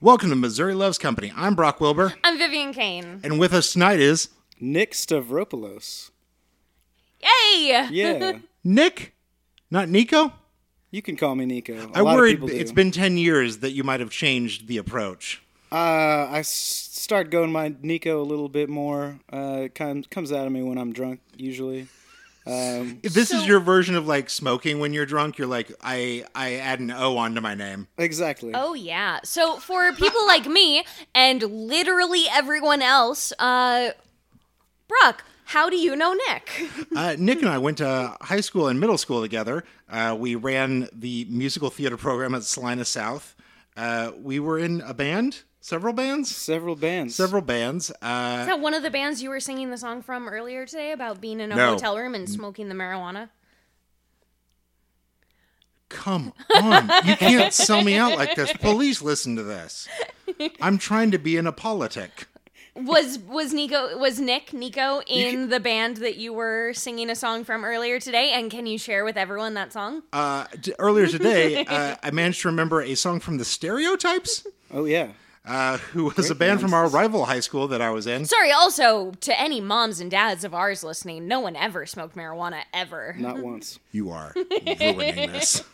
Welcome to Missouri Loves Company. I'm Brock Wilbur, I'm Vivian Kane. and with us tonight is Nik Stavropoulos. Yay! Yeah, Nik, not Nico. you can call me Nico. A I lot worried it's been 10 years that you might have changed the approach. Uh, I s- start going my Nico a little bit more. Uh, it comes comes out of me when I'm drunk usually. Um, If this is your version of like smoking when you're drunk, you're like, I, I add an O onto my name. exactly. Oh yeah. So for people like me and literally everyone else, uh Brock, how do you know Nik? Uh, Nik and I went to high school and middle school together. Uh, we ran the musical theater program at Salina South. Uh, we were in a band, several bands, Several bands. several bands. Uh, Is that one of the bands you were singing the song from earlier today about being in a No. hotel room and smoking the marijuana? come on, you can't sell me out like this. Police listen to this. I'm trying to be in a politic. Was was Nico was Nik Nico in the band that you were singing a song from earlier today? And can you share with everyone that song? Uh, t- earlier today, uh, I managed to remember a song from the Stereotypes, Oh yeah. Uh, who was a band from our rival high school that I was in. Sorry, also to any moms and dads of ours listening, no one ever smoked marijuana ever. Not once. You are ruining this.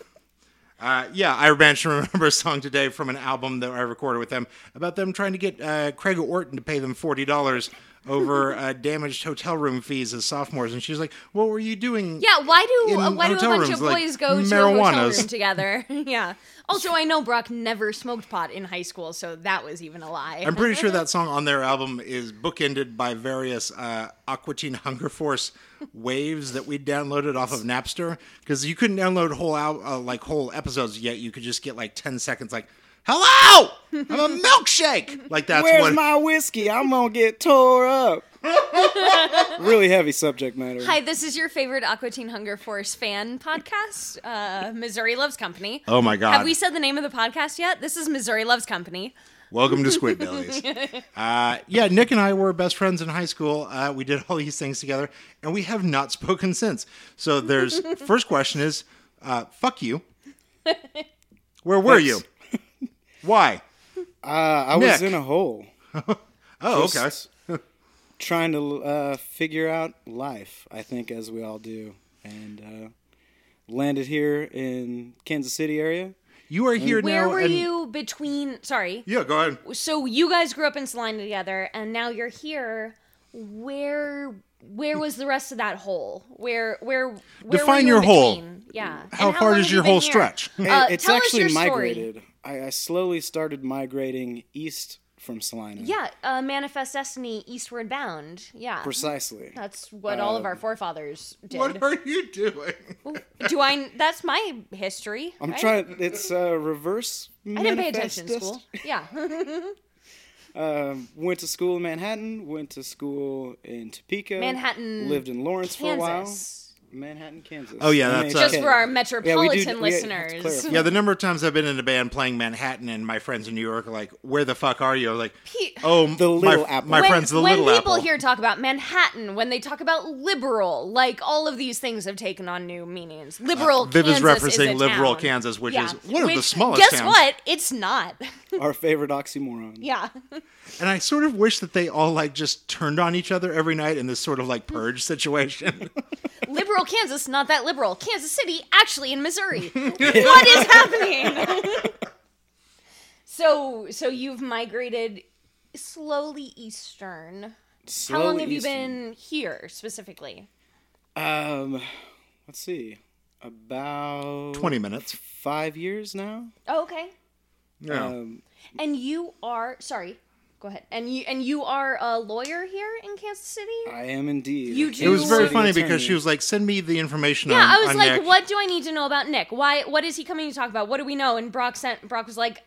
Uh, yeah, I managed to remember a song today from an album that I recorded with them about them trying to get uh, Craig Orton to pay them forty dollars over uh, damaged hotel room fees as sophomores, and she's like, "What were you doing?" Yeah, why do In uh, why do a bunch rooms, of like, boys go to a hotel room together? yeah. Also, I know Brock never smoked pot in high school, so that was even a lie. I'm pretty sure that song on their album is bookended by various uh, Aqua Teen Hunger Force waves that we downloaded off of Napster because you couldn't download whole al- uh, like whole episodes yet. You could just get like 10 seconds, like "Hello, I'm a milkshake." Like that's Where's what. my whiskey? I'm gonna get tore up. really heavy subject matter. Hi, this is your favorite Aqua Teen Hunger Force fan podcast, uh, Missouri Loves Company. oh my god! Have we said the name of the podcast yet? This is Missouri Loves Company. Welcome to Squidbillies. uh, yeah, Nik and I were best friends in high school. Uh, we did all these things together, and we have not spoken since. So there's first question is, uh, fuck you. Where were you? Why? Uh, I was in a hole. Oh, Just Trying to uh, figure out life, I think, as we all do, and uh, landed here in Kansas City area. You are here Where now. Where were and- you between? Sorry. Yeah, go ahead. So you guys grew up in Salina together, and now you're here. Where where was the rest of that hole? Where where, where were Define you your in hole. Yeah. And How far long does your you been here? stretch? It- Uh, it's tell us actually your story. migrated. I, I slowly started migrating east from Salina. Yeah, uh, manifest destiny, eastward bound. Yeah, Precisely. that's what all of our forefathers did. What are you doing? Do I? That's my history. I'm right? trying. It's uh, reverse. I didn't pay attention in school. Yeah, Um, went to school in Manhattan. Went to school in Topeka. Manhattan, Lived in Lawrence for a while. Kansas. Manhattan, Kansas. Oh, yeah, that's, uh, Just MHK. for our Yeah, do- metropolitan we have to listeners. clarify. Yeah, the number of times I've been in a band playing Manhattan and my friends in New York are like, "Where the fuck are you?" I'm like, Pe- "Oh, The my, Little Apple. My when, friends, the when people Apple." here talk about Manhattan, when they talk about liberal, like all of these things have taken on new meanings. Liberal Viv is Kansas is referencing a Liberal town. Kansas, which Yeah. is one of the smallest Guess towns. what? It's not. Our favorite oxymoron. yeah. And I sort of wish that they all like just turned on each other every night in this sort of like purge situation. liberal Kansas, not that liberal. Kansas City, actually in Missouri. what is happening? so, so you've migrated slowly eastern. How long have you been here specifically? Um, let's see. About Twenty minutes. five years now. Oh, okay. Yeah. Um, And you are sorry. Go ahead. And you and you are a lawyer here in Kansas City. I am indeed. You it was very funny attorney. because she was like, "Send me the information." yeah, on, I was on like, Nik. what do I need to know about Nik? Why? What is he coming to talk about? What do we know? And Brock sent. Brock was like,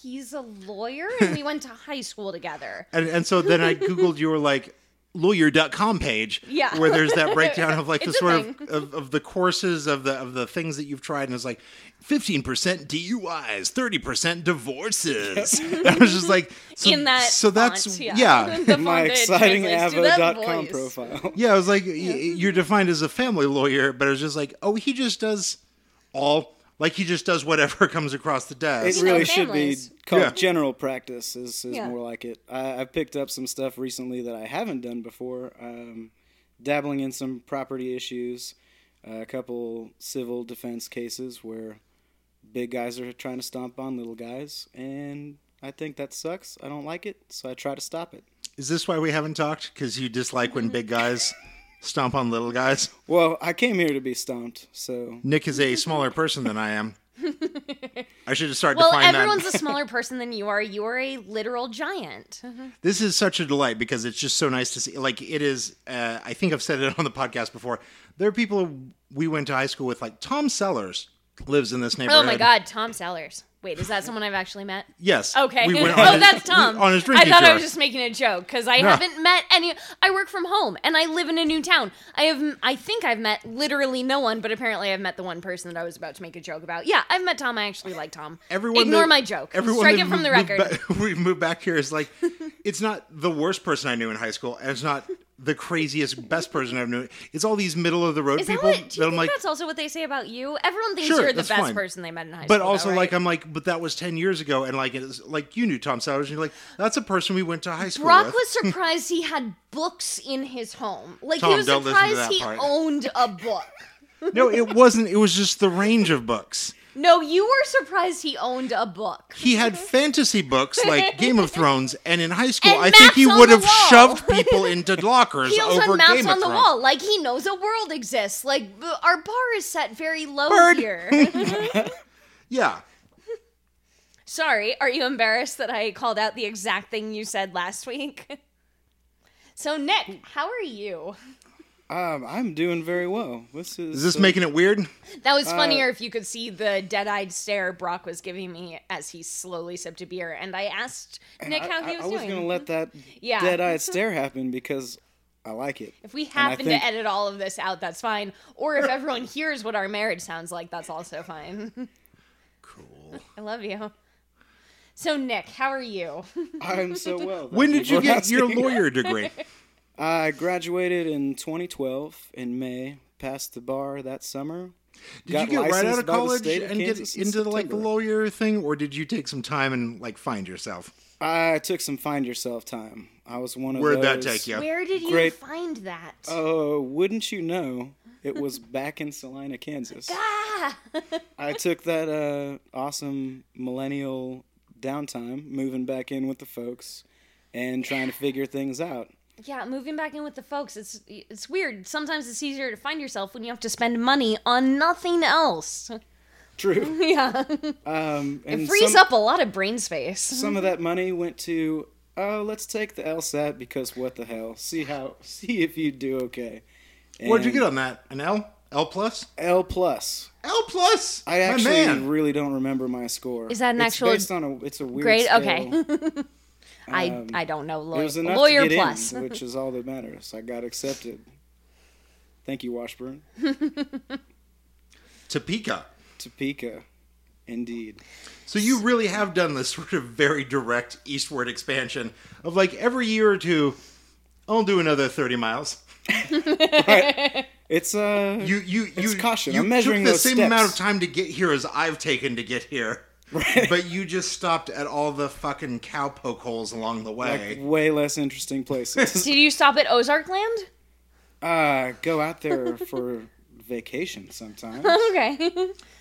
he's a lawyer, and we went to high school together. And, and so then I googled your like lawyer.com page Yeah. where there's that breakdown of like the sort of, of of the courses of the of the things that you've tried and it's like 15% DUIs, 30% divorces. I was just like so, in that so that's font, yeah, yeah. My exciting translates to that avvo.com profile. Yeah, I was like, y- you're defined as a family lawyer, but it was just like, oh, he just does all Like he just does whatever comes across the desk. It know, really should be called Yeah. general practice. Is, is Yeah. more like it. I, I've picked up some stuff recently that I haven't done before. Um, dabbling in some property issues, a couple civil defense cases where big guys are trying to stomp on little guys, and I think that sucks. I don't like it, so I try to stop it. Is this why we haven't talked? Because you dislike when big guys stomp on little guys? Well, I came here to be stomped, so Nik is a smaller person than I am. I should have started Well, to find everyone's that. a smaller person than you are. You are a literal giant. This is such a delight because it's just so nice to see. Like it is. Uh, I think I've said it on the podcast before. There are people we went to high school with, like Tom Sellers, lives in this neighborhood. Oh my God, Tom Sellers. Wait, is that someone I've actually met? Yes. Okay. We went oh, his- that's Tom. we- on his I drinking thought I was just making a joke because I No. haven't met any. I work from home and I live in a new town. I have. I think I've met literally no one, but apparently I've met the one person that I was about to make a joke about. Yeah, I've met Tom. I actually like Tom. Everyone Ignore that- my joke. Everyone Strike it from the record. ba- we moved back here is like, it's not the worst person I knew in high school, and it's not the craziest best person I've known. It's all these middle of the road Is that people what? Do you that think I'm like, that's also what they say about you? Everyone thinks Sure, you're the that's best fine. person they met in high school. but school. also though, like? I'm like, but that was ten years ago, and like it's like you knew Tom Sellers, and you're like, that's a person we went to high school Brock with. was surprised he had books in his home. Like Tom, he was don't listen to surprised that he part. owned a book. no, it wasn't. It was just the range of books. No, you were surprised he owned a book. He had fantasy books like Game of Thrones, and in high school, And I think maps he on would the have wall. shoved people into lockers He also over had maps Game on of the Thrones. wall, like he knows a world exists. Like b- our bar is set very low Bird. here. Yeah, Sorry, are you embarrassed that I called out the exact thing you said last week? so Nik, how are you? Um, I'm doing very well. This is is this uh, making it weird? That Uh, was funnier if you could see the dead-eyed stare Brock was giving me as he slowly sipped a beer, and I asked Nik how he was I was doing. gonna let that Yeah. dead-eyed stare happen because I like it. If we happen think- to edit all of this out, that's fine. Or if everyone hears what our marriage sounds like, that's also fine. Cool. I love you. So Nik, how are you? I'm so well. When did you for get your lawyer degree? I graduated in 2012 in May. Passed the bar that summer. Did Got you get right out of college of and get Kansas in into the, like the lawyer thing, or did you take some time and like find yourself? I took some find yourself time. I was one of Where'd that take you? Where did you Great. find that? Oh, wouldn't you know? It was back in Salina, Kansas. ah! I took that uh, awesome millennial downtime, moving back in with the folks, and trying to figure things out. Yeah, moving back in with the folks. It's it's weird. Sometimes it's easier to find yourself when you have to spend money on nothing else. True. yeah, Um, and it frees some, up a lot of brain space. some of that money went to oh, let's take the LSAT because what the hell? See how see if you do okay. What'd you get on that? An L? L plus? L plus. L plus. I actually man. really don't remember my score. Is that an it's actual based on a? It's a weird grade? scale. Okay. I Um, I don't know It lawyer, was enough lawyer to get plus. in, which is all that matters. I got accepted. Thank you, Washburn. Topeka. Topeka, indeed. So you really have done this sort of very direct eastward expansion of like every year or two, I'll do another thirty miles. It's uh, You you you It's caution. You I'm measuring took the those same steps. amount of time to get here as I've taken to get here. But you just stopped at all the fucking cowpoke holes along the way. like way less interesting places. Did you stop at Ozark Land? uh, go out there for vacation sometime. Okay.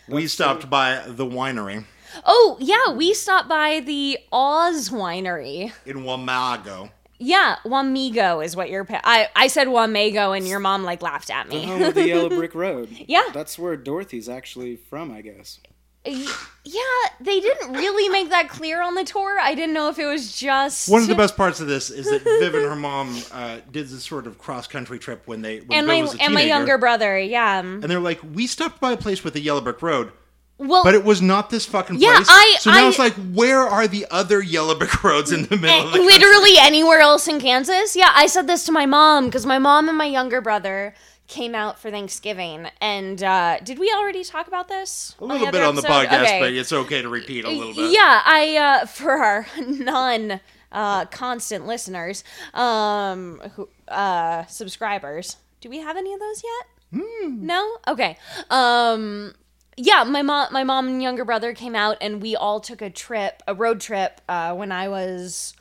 we stopped by the winery oh yeah, we stopped by the Oz Winery. in Wamago. Yeah, Wamego is what you're. Pa- I I said Wamago, and your mom like laughed at The me. home of the Yellow Brick Road. Yeah. That's where Dorothy's actually from, I guess. Yeah, they didn't really make that clear on the tour. I didn't know if it was just One of the best parts of this is that Viv and her mom uh, did this sort of cross country trip when they when and my was a and my teenager. younger brother. Yeah. and they're like, we stopped by a place with a yellow brick road, Well, but it was not this fucking Yeah, place. I- so now I- it's like, where are the other yellow brick roads in the middle of the country? literally anywhere else in Kansas. Yeah, I said this to my mom because my mom and my younger brother came out for Thanksgiving. And uh, did we already talk about this? A little bit on the podcast, Okay. but it's okay to repeat a little bit. Yeah, I uh, for our non uh, constant listeners, um, who, uh, subscribers. Do we have any of those yet? Hmm. No. Okay. Um, yeah, my mom, my mom and younger brother came out, and we all took a trip, a road trip, uh, when I was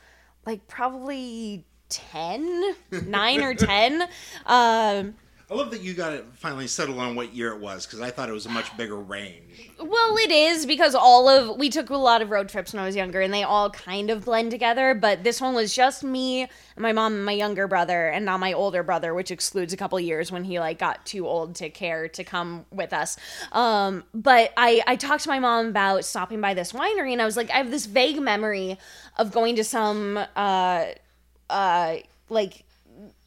like probably 10, 9 or ten. Um, I love that you got it finally settled on what year it was because I thought it was a much bigger range. well, it is because all of we took a lot of road trips when I was younger, and they all kind of blend together. But this one was just me, my mom, and my younger brother, and not my older brother, which excludes a couple years when he like got too old to care to come with us. Um, but I I talked to my mom about stopping by this winery, and I was like, I have this vague memory of going to some uh uh like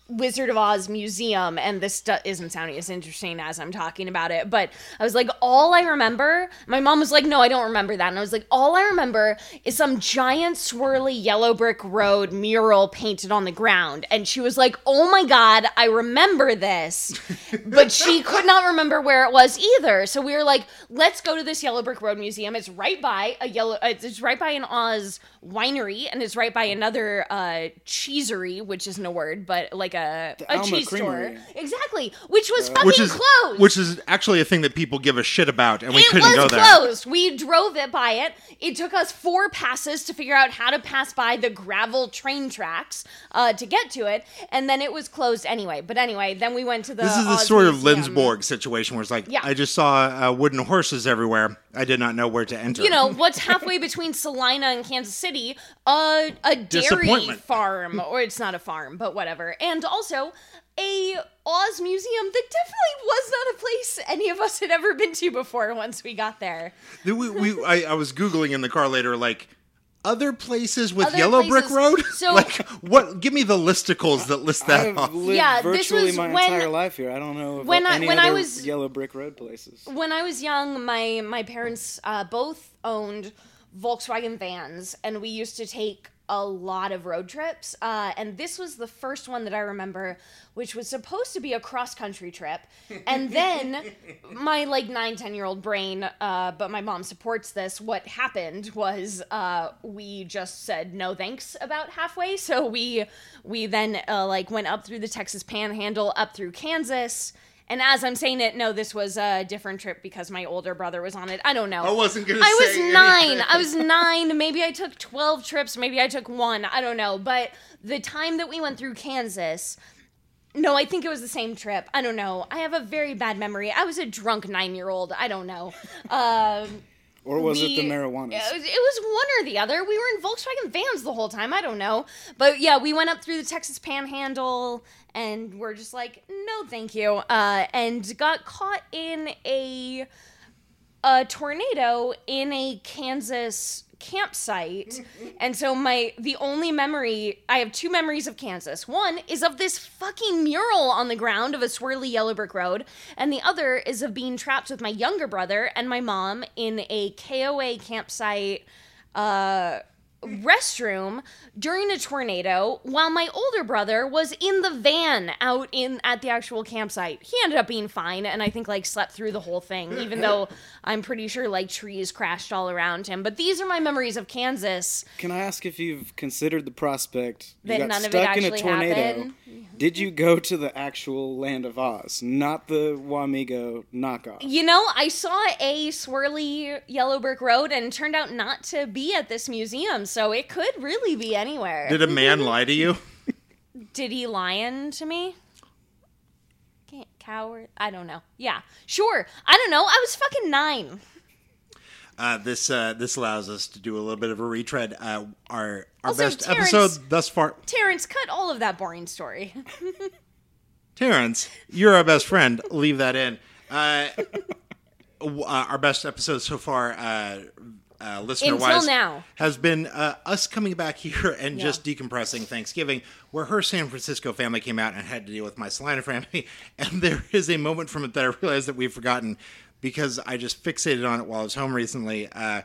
Wizard of Oz museum, and this stu- isn't sounding as interesting as I'm talking about it, but I was like, all I remember, my mom was like, no, I don't remember that. And I was like, all I remember is some giant swirly yellow brick road mural painted on the ground. And she was like, oh my God, I remember this. but she could not remember where it was either. So we were like, let's go to this yellow brick road museum. It's right by a yellow, uh, it's right by an Oz winery, and it's right by another uh, cheesery, which isn't a word, but like a, a Alma cheese Creamery. store. Exactly, which was fucking Which is closed. which is actually a thing that people give a shit about, and we it couldn't was go there. closed. We drove it by it. It took us four passes to figure out how to pass by the gravel train tracks uh, to get to it, and then it was closed anyway. But anyway, then we went to the. This is the Oz sort of Museum. Lindsborg situation where it's like, Yeah. I just saw uh, wooden horses everywhere. I did not know where to enter. you know what's halfway between Salina and Kansas City? Uh, a dairy Disappointment. farm, or it's not a farm, but whatever. And also a Oz museum that definitely was not a place any of us had ever been to before. Once we got there, we, we, I, I was googling in the car later, like other places with Other Yellow Brick Road. so- like, what? Give me the listicles that list that off. lived Yeah, this virtually was my when- entire life here. I don't know of when I- any when I was- yellow brick road places. when I was young, my my parents uh, both owned Volkswagen vans, and we used to take a lot of road trips. Uh, and this was the first one that I remember, which was supposed to be a cross country trip. And then my like nine ten year old brain, uh, but my mom supports this. What happened was uh, we just said no thanks about halfway. So we we then uh, like went up through the Texas Panhandle, up through Kansas. And as I'm saying it, no, this was a different trip because my older brother was on it. I don't know. I wasn't gonna I say was nine. anything. I was nine. Maybe I took 12 trips. Maybe I took one. I don't know. But the time that we went through Kansas, no, I think it was the same trip. I don't know. I have a very bad memory. I was a drunk nine year old. I don't know. Um, Or was we- it the marijuana? It was, it was one or the other. We were in Volkswagen vans the whole time. I don't know. But yeah, we went up through the Texas Panhandle and we're just like, no, thank you. Uh, and got caught in a a tornado in a Kansas campsite. and so my the only memory I have two memories of Kansas. One is of this fucking mural on the ground of a swirly yellow brick road, and the other is of being trapped with my younger brother and my mom in a KOA campsite uh restroom during a tornado while my older brother was in the van out in at the actual campsite. He ended up being fine and I think like slept through the whole thing even though I'm pretty sure like trees crashed all around him. But these are my memories of Kansas. Can I ask if you've considered the prospect you That got none of it stuck in a tornado? happened? Did you go to the actual land of Oz, not the Wamego knockoff? You know, I saw a swirly yellow brick road and turned out not to be at this museum, so it could really be anywhere. Did a man lie to you? Did he lion to me? Can't coward. I don't know. Yeah, sure. I don't know. I was fucking nine. Uh, this uh, this allows us to do a little bit of a retread. Uh, our our Also, best Terrence- episode thus far. Terrence, cut all of that boring story. Terrence, you're our best friend. Leave that in. Uh, uh, our best episode so far, uh, listener wise, now. has been uh, us coming back here and just decompressing Thanksgiving, where her San Francisco family came out and had to deal with my Salina family. And there is a moment from it that I realized that we've forgotten because I just fixated on it while I was home recently, uh,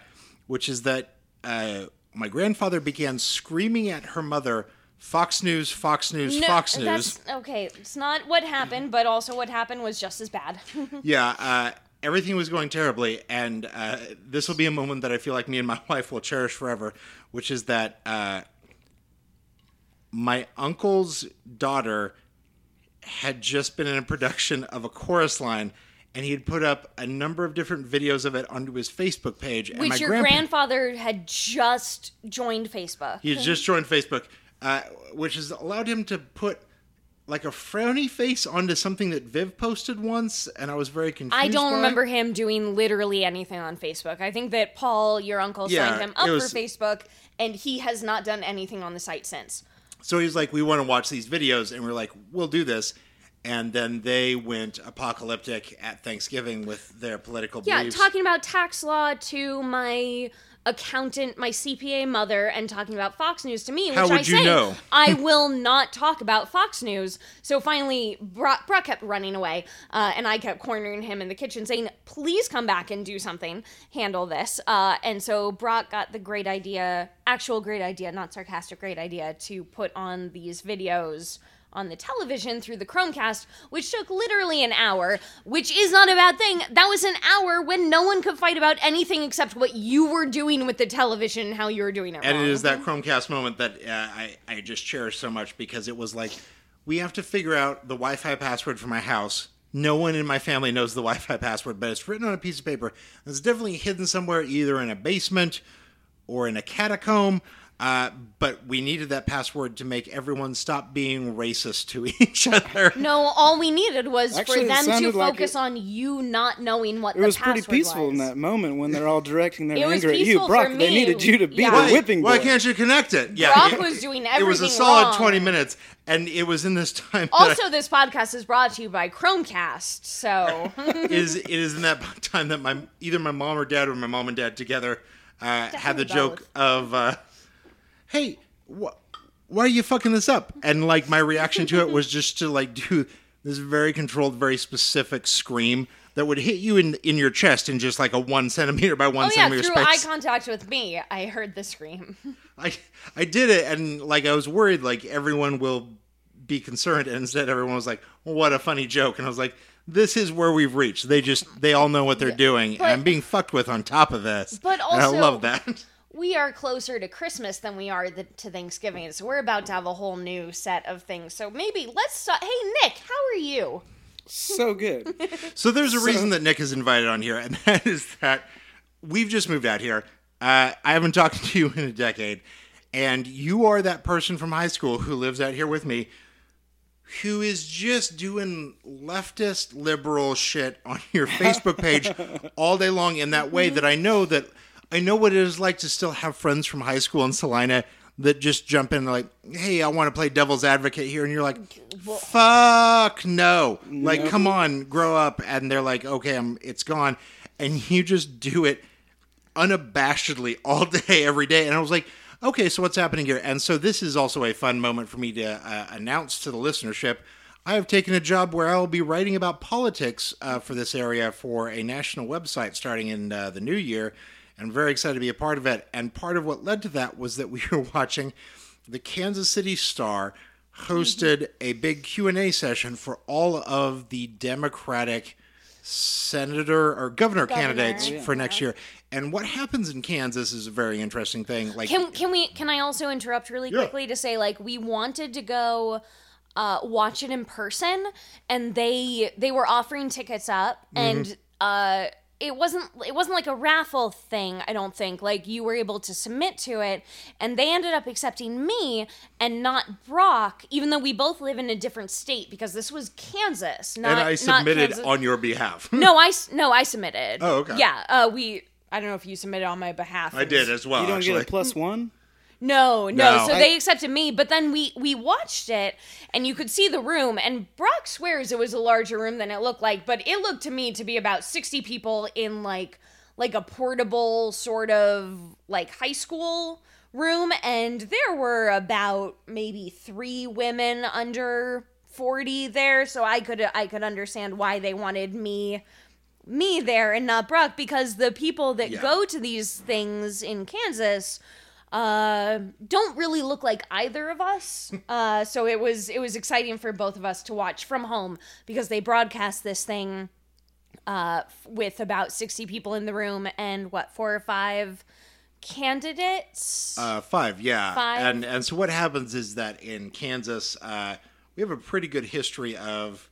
which is that uh, my grandfather began screaming at her mother. Fox News, Fox News, Fox News. Okay. It's not what happened, but also what happened was just as bad. yeah, uh, everything was going terribly, and uh, this will be a moment that I feel like me and my wife will cherish forever, which is that uh, my uncle's daughter had just been in a production of a chorus line, and he had put up a number of different videos of it onto his Facebook page. and my Which your grandpa- grandfather had just joined Facebook. He had just joined Facebook, uh, which has allowed him to put like a frowny face onto something that Viv posted once, and I was very confused. I don't by. remember him doing literally anything on Facebook. I think that Paul, your uncle, Yeah, signed him up was- for Facebook, and he has not done anything on the site since. So he's like, "We want to watch these videos," and we're like, "We'll do this." And then they went apocalyptic at Thanksgiving with their political Yeah, beliefs. talking about tax law to my accountant, my CPA mother, and talking about Fox News to me, which I say know? I will not talk about Fox News. So finally, Brock, Brock kept running away, uh, and I kept cornering him in the kitchen, saying, "Please come back and do something, handle this." Uh, and so Brock got the great idea, actual great idea, not sarcastic, great idea, to put on these videos on the television through the Chromecast, which took literally an hour, which is not a bad thing. That was an hour when no one could fight about anything except what you were doing with the television and how you were doing it. and wrong. it is that Chromecast moment that uh, I I just cherish so much because it was like, we have to figure out the Wi-Fi password for my house. No one in my family knows the Wi-Fi password, but it's written on a piece of paper. It's definitely hidden somewhere, either in a basement or in a catacomb. Uh, but we needed that password to make everyone stop being racist to each other. No, all we needed was Actually, for them to sounded like focus it- on you not knowing what It the was It was pretty peaceful was. in that moment when they're all directing their It anger at you. Brock, they needed you to be Yeah. the Why- whipping boy. Why can't you connect it? Yeah, Brock it- was doing everything. It was a solid wrong. twenty minutes, and it was in this time. that Also, this podcast is brought to you by Chromecast. So it is it is in that time that my either my mom or dad or my mom and dad together uh, had the joke both. of, uh, "Hey, wh- why are you fucking this up?" And like my reaction to it was just to like do this very controlled, very specific scream that would hit you in in your chest in just like a one centimeter by one Oh yeah, centimeter through eye contact with me, I heard the scream. I I did it, and like I was worried, like everyone will be concerned, and instead everyone was like, "What a funny joke!" And I was like, "This is where we've reached. They just they all know what they're doing, and but- I'm being fucked with on top of this." But and I love that. we are closer to Christmas than we are the, to Thanksgiving, so we're about to have a whole new set of things. So maybe let's. Start. Hey Nik, how are you? so good. So there's a reason that Nik is invited on here, and that is that we've just moved out here. Uh, I haven't talked to you in a decade, and you are that person from high school who lives out here with me, who is just doing leftist liberal shit on your Facebook page all day long in that way that I know that I know what it is like to still have friends from high school in Salina that just jump in like, "Hey, I want to play devil's advocate here," and you're like, "Fuck no!" Like, come on, grow up. And they're like, "Okay, I'm, it's gone," and you just do it unabashedly all day, every day. And I was like, okay, so what's happening here? And so this is also a fun moment for me to uh, announce to the listenership. I have taken a job where I will be writing about politics uh, for this area for a national website starting in uh, the new year. And I'm very excited to be a part of it. And part of what led to that was that we were watching the Kansas City Star hosted a big Q&A session for all of the Democratic senator or governor, candidates yeah. for next year. And what happens in Kansas is a very interesting thing. Like Can can we? Can I also interrupt really Yeah. quickly to say like we wanted to go. Uh, watch it in person, and they they were offering tickets up, Mm-hmm. and uh, it wasn't it wasn't like a raffle thing. I don't think like you were able to submit to it, and they ended up accepting me and not Brock, even though we both live in a different state because this was Kansas, not and I submitted Kansas- on your behalf. no, I s- no, I submitted. Oh, okay. Yeah, uh, we. I don't know if you submitted on my behalf. I did as well. You don't actually. get a plus one? No, no. No. So I- they accepted me, but then we we watched it, and you could see the room. And Brock swears it was a larger room than it looked like, but it looked to me to be about sixty people in like like a portable sort of like high school room, and there were about maybe three women under forty there. So I could I could understand why they wanted me me there and not Brock because the people that Yeah. go to these things in Kansas uh don't really look like either of us uh so it was it was exciting for both of us to watch from home because they broadcast this thing uh with about 60 people in the room and what four or five candidates Uh, five, yeah. Five. And and so what happens is that in Kansas, uh, we have a pretty good history of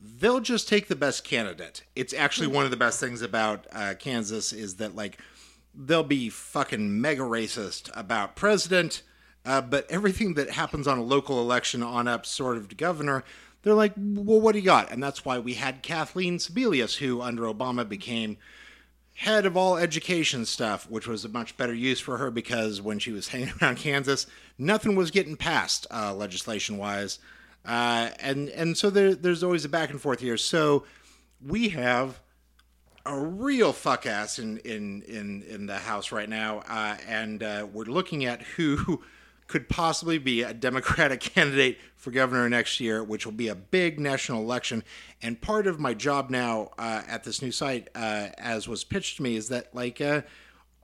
they'll just take the best candidate. It's actually one of the best things about uh, Kansas is that like they'll be fucking mega racist about president, uh, but everything that happens on a local election on up sort of to governor, they're like, well, what do you got? And that's why we had Kathleen Sebelius, who under Obama became head of all education stuff, which was a much better use for her because when she was hanging around Kansas, nothing was getting passed uh, legislation wise. Uh, and and so there, there's always a back and forth here. So we have a real fuck ass in in in, in the house right now, uh, and uh, we're looking at who could possibly be a Democratic candidate for governor next year, which will be a big national election. And part of my job now uh, at this new site, uh, as was pitched to me, is that like uh,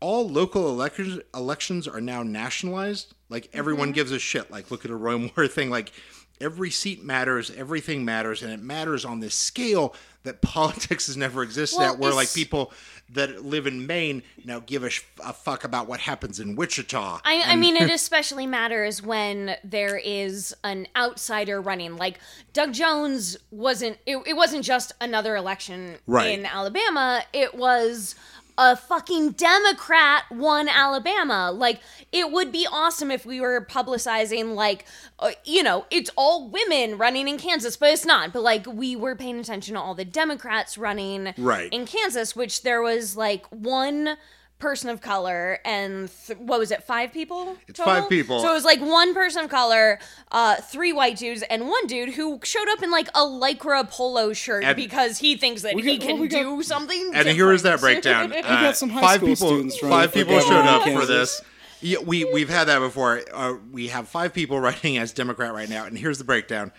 all local elections elections are now nationalized. Like everyone gives a shit. Like look at a Roy Moore thing. Like every seat matters, everything matters, and it matters on this scale that politics has never existed Well, at. Where like people that live in Maine now give a, sh- a fuck about what happens in Wichita. I, I mean, it especially matters when there is an outsider running. Like Doug Jones wasn't. It, it wasn't just another election Right. in Alabama. It was a fucking Democrat won Alabama. Like it would be awesome if we were publicizing like, uh, you know, it's all women running in Kansas, but it's not. But like we were paying attention to all the Democrats running Right. in Kansas, which there was like one person of color and th- what was it five people It's total? five people. so it was like one person of color uh three white dudes and one dude who showed up in like a lycra polo shirt And- because he thinks that We he got- can well, we got- do something and here is that breakdown. Uh, got some high five school people, students running Five people showed in up for this. Yeah, we we've had that before. Uh, we have five people running as Democrat right now, and here's the breakdown.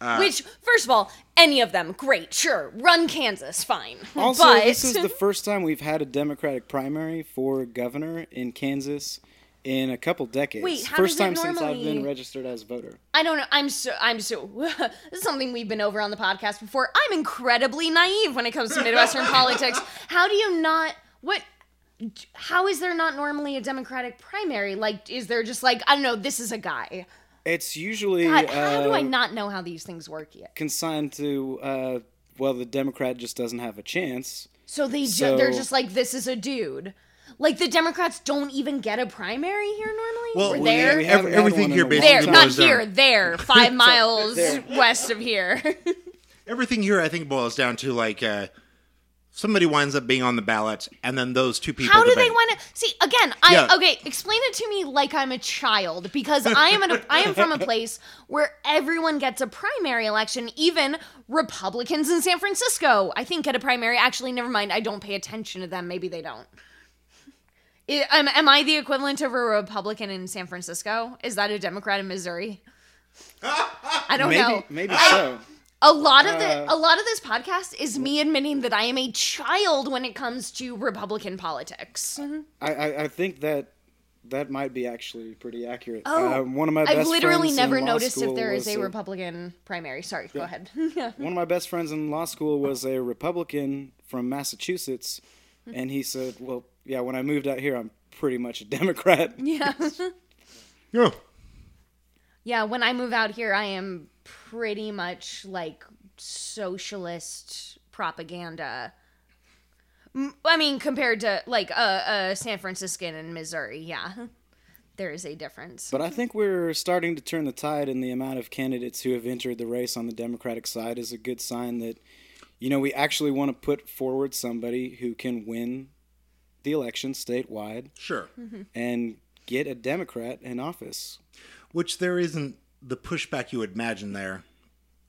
Uh, which first of all any of them great sure run kansas fine Also, but this is the first time we've had a Democratic primary for governor in Kansas in a couple decades. Wait, how first time since I've been registered as a voter. I don't know. I'm so. I'm so. this is something we've been over on the podcast before. I'm incredibly naive when it comes to Midwestern politics. How do you not? What? How is there not normally a Democratic primary? Like, is there just like I don't know? This is a guy. It's usually God, how do I uh, not know how these things work yet? consigned to uh, well, the Democrat just doesn't have a chance. So they ju- they're just like this is a dude. Like the Democrats don't even get a primary here normally. Well, We're we- there. we haven't Every- everything here a basically there, not down- here. There, five miles there. west of here. Everything here, I think, boils down to like uh, somebody winds up being on the ballot, and then those two people. How do they want to see again? I Yeah. okay. Explain it to me like I'm a child because I am at a, I am from a place where everyone gets a primary election. Even Republicans in San Francisco, I think, get a primary. Actually, never mind. I don't pay attention to them. Maybe they don't. I- am, am I the equivalent of a Republican in San Francisco? Is that a Democrat in Missouri? I don't Maybe, know. maybe so. A lot of the Uh, a lot of this podcast is me admitting that I am a child when it comes to Republican politics. I, I, I think that that might be actually pretty accurate. Oh, uh, one of my I've best literally friends never in law noticed if school there is was a Republican primary. Sorry, go ahead. One of my best friends in law school was a Republican from Massachusetts, and he said, "Well, yeah, when I moved out here, I'm pretty much a Democrat." yeah. Yeah. Yeah, when I move out here, I am pretty much like socialist propaganda. I mean, compared to like a, a San Franciscan in Missouri, yeah, there is a difference. But I think we're starting to turn the tide, and the amount of candidates who have entered the race on the Democratic side is a good sign that, you know, we actually want to put forward somebody who can win the election statewide Sure. Mm-hmm. and get a Democrat in office. Which there isn't the pushback you would imagine there.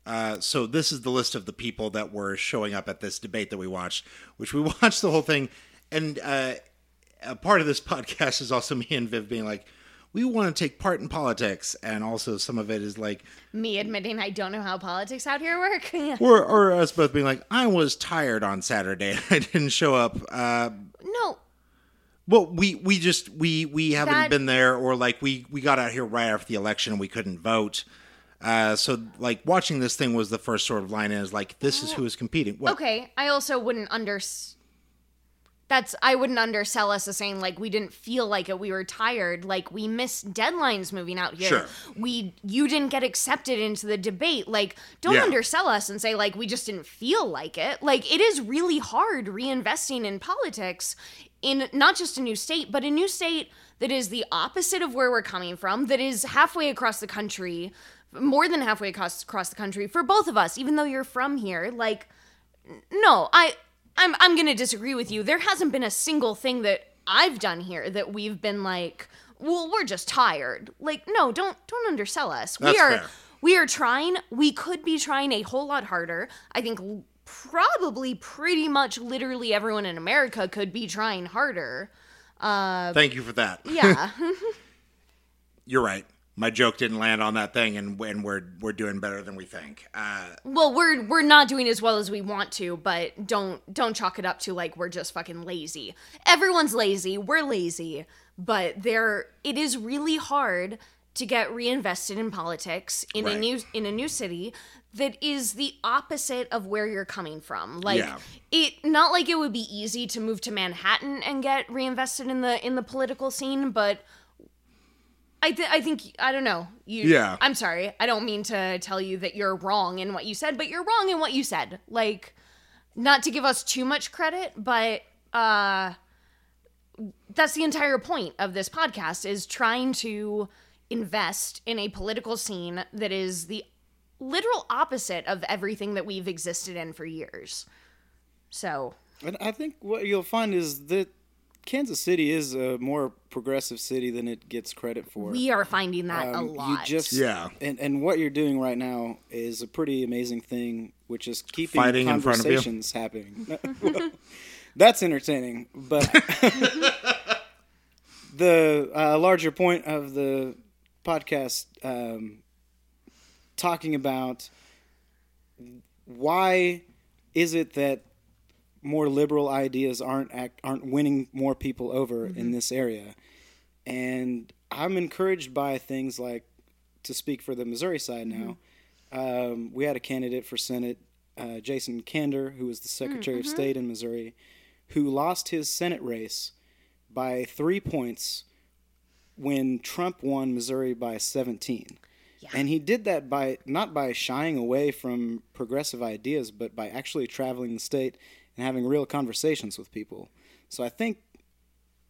Uh, so this is the list of the people that were showing up at this debate that we watched, which we watched the whole thing, and uh, a part of this podcast is also me and Viv being like, we want to take part in politics, and also some of it is like, Me admitting I don't know how politics out here work. Or or us both being like, I was tired on Saturday, I didn't show up. Uh, no, well, we we just we we haven't That- been there, or like we we got out here right after the election and we couldn't vote. Uh, so like watching this thing was the first sort of line in is like this is who is competing. What? okay. I also wouldn't under. that's I wouldn't undersell us as saying like we didn't feel like it. We were tired. Like we missed deadlines moving out here. Sure. We you didn't get accepted into the debate. Like don't Yeah. undersell us and say like we just didn't feel like it. Like it is really hard reinvesting in politics in not just a new state, but a new state that is the opposite of where we're coming from, that is halfway across the country, more than halfway across across the country for both of us, even though you're from here. Like no, I I'm I'm going to disagree with you. There hasn't been a single thing that I've done here that we've been like, well, we're just tired. Like, no, don't don't undersell us. That's we are fair. we are trying. We could be trying a whole lot harder. I think probably pretty much literally everyone in America could be trying harder. Thank you for that. Yeah. You're right. My joke didn't land on that thing, and, and we're we're doing better than we think. Uh, well, we're we're not doing as well as we want to, but don't don't chalk it up to like we're just fucking lazy. Everyone's lazy. We're lazy, but there it is really hard to get reinvested in politics in a new in a new city that is the opposite of where you're coming from. Like Yeah. it not like it would be easy to move to Manhattan and get reinvested in the in the political scene, but I, th- I think I don't know. You, Yeah. I'm sorry. I don't mean to tell you that you're wrong in what you said, but you're wrong in what you said. Like, not to give us too much credit, but uh, that's the entire point of this podcast is trying to invest in a political scene that is the literal opposite of everything that we've existed in for years. So, And I think what you'll find is that Kansas City is a more progressive city than it gets credit for. we are finding that a Um, lot. You just Yeah. and and what you're doing right now is a pretty amazing thing, which is keeping Fighting in front of you? conversations happening. That's entertaining, but the uh, larger point of the podcast um, talking about why is it that more liberal ideas aren't act, aren't winning more people over in this area? And I'm encouraged by things like, to speak for the Missouri side now, um, we had a candidate for Senate, uh, Jason Kander, who was the Secretary of State in Missouri, who lost his Senate race by three points when Trump won Missouri by 17. And he did that by not by shying away from progressive ideas, but by actually traveling the state and having real conversations with people. So I think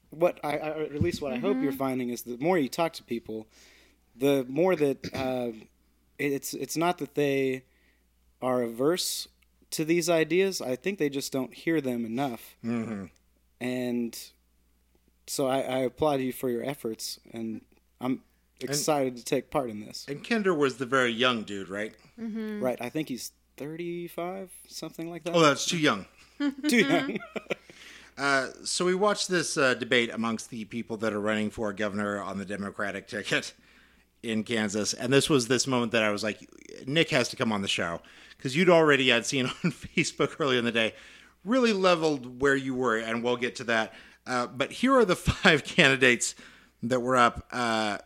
what I, I or at least what I hope you're finding is the more you talk to people, the more that uh, it's it's not that they are averse to these ideas. I think they just don't hear them enough. Mm-hmm. And so I, I applaud you for your efforts, and I'm excited to take part in this. and Kander was the very young dude, right? Right? I think he's 35, something like that. Oh, that's too young. Too young. Uh, so we watched this uh, debate amongst the people that are running for governor on the Democratic ticket in Kansas, and this was this moment that I was like, Nik has to come on the show because you'd already had seen on Facebook earlier in the day, really leveled where you were, and we'll get to that. Uh, but here are the five candidates that were up. Uh,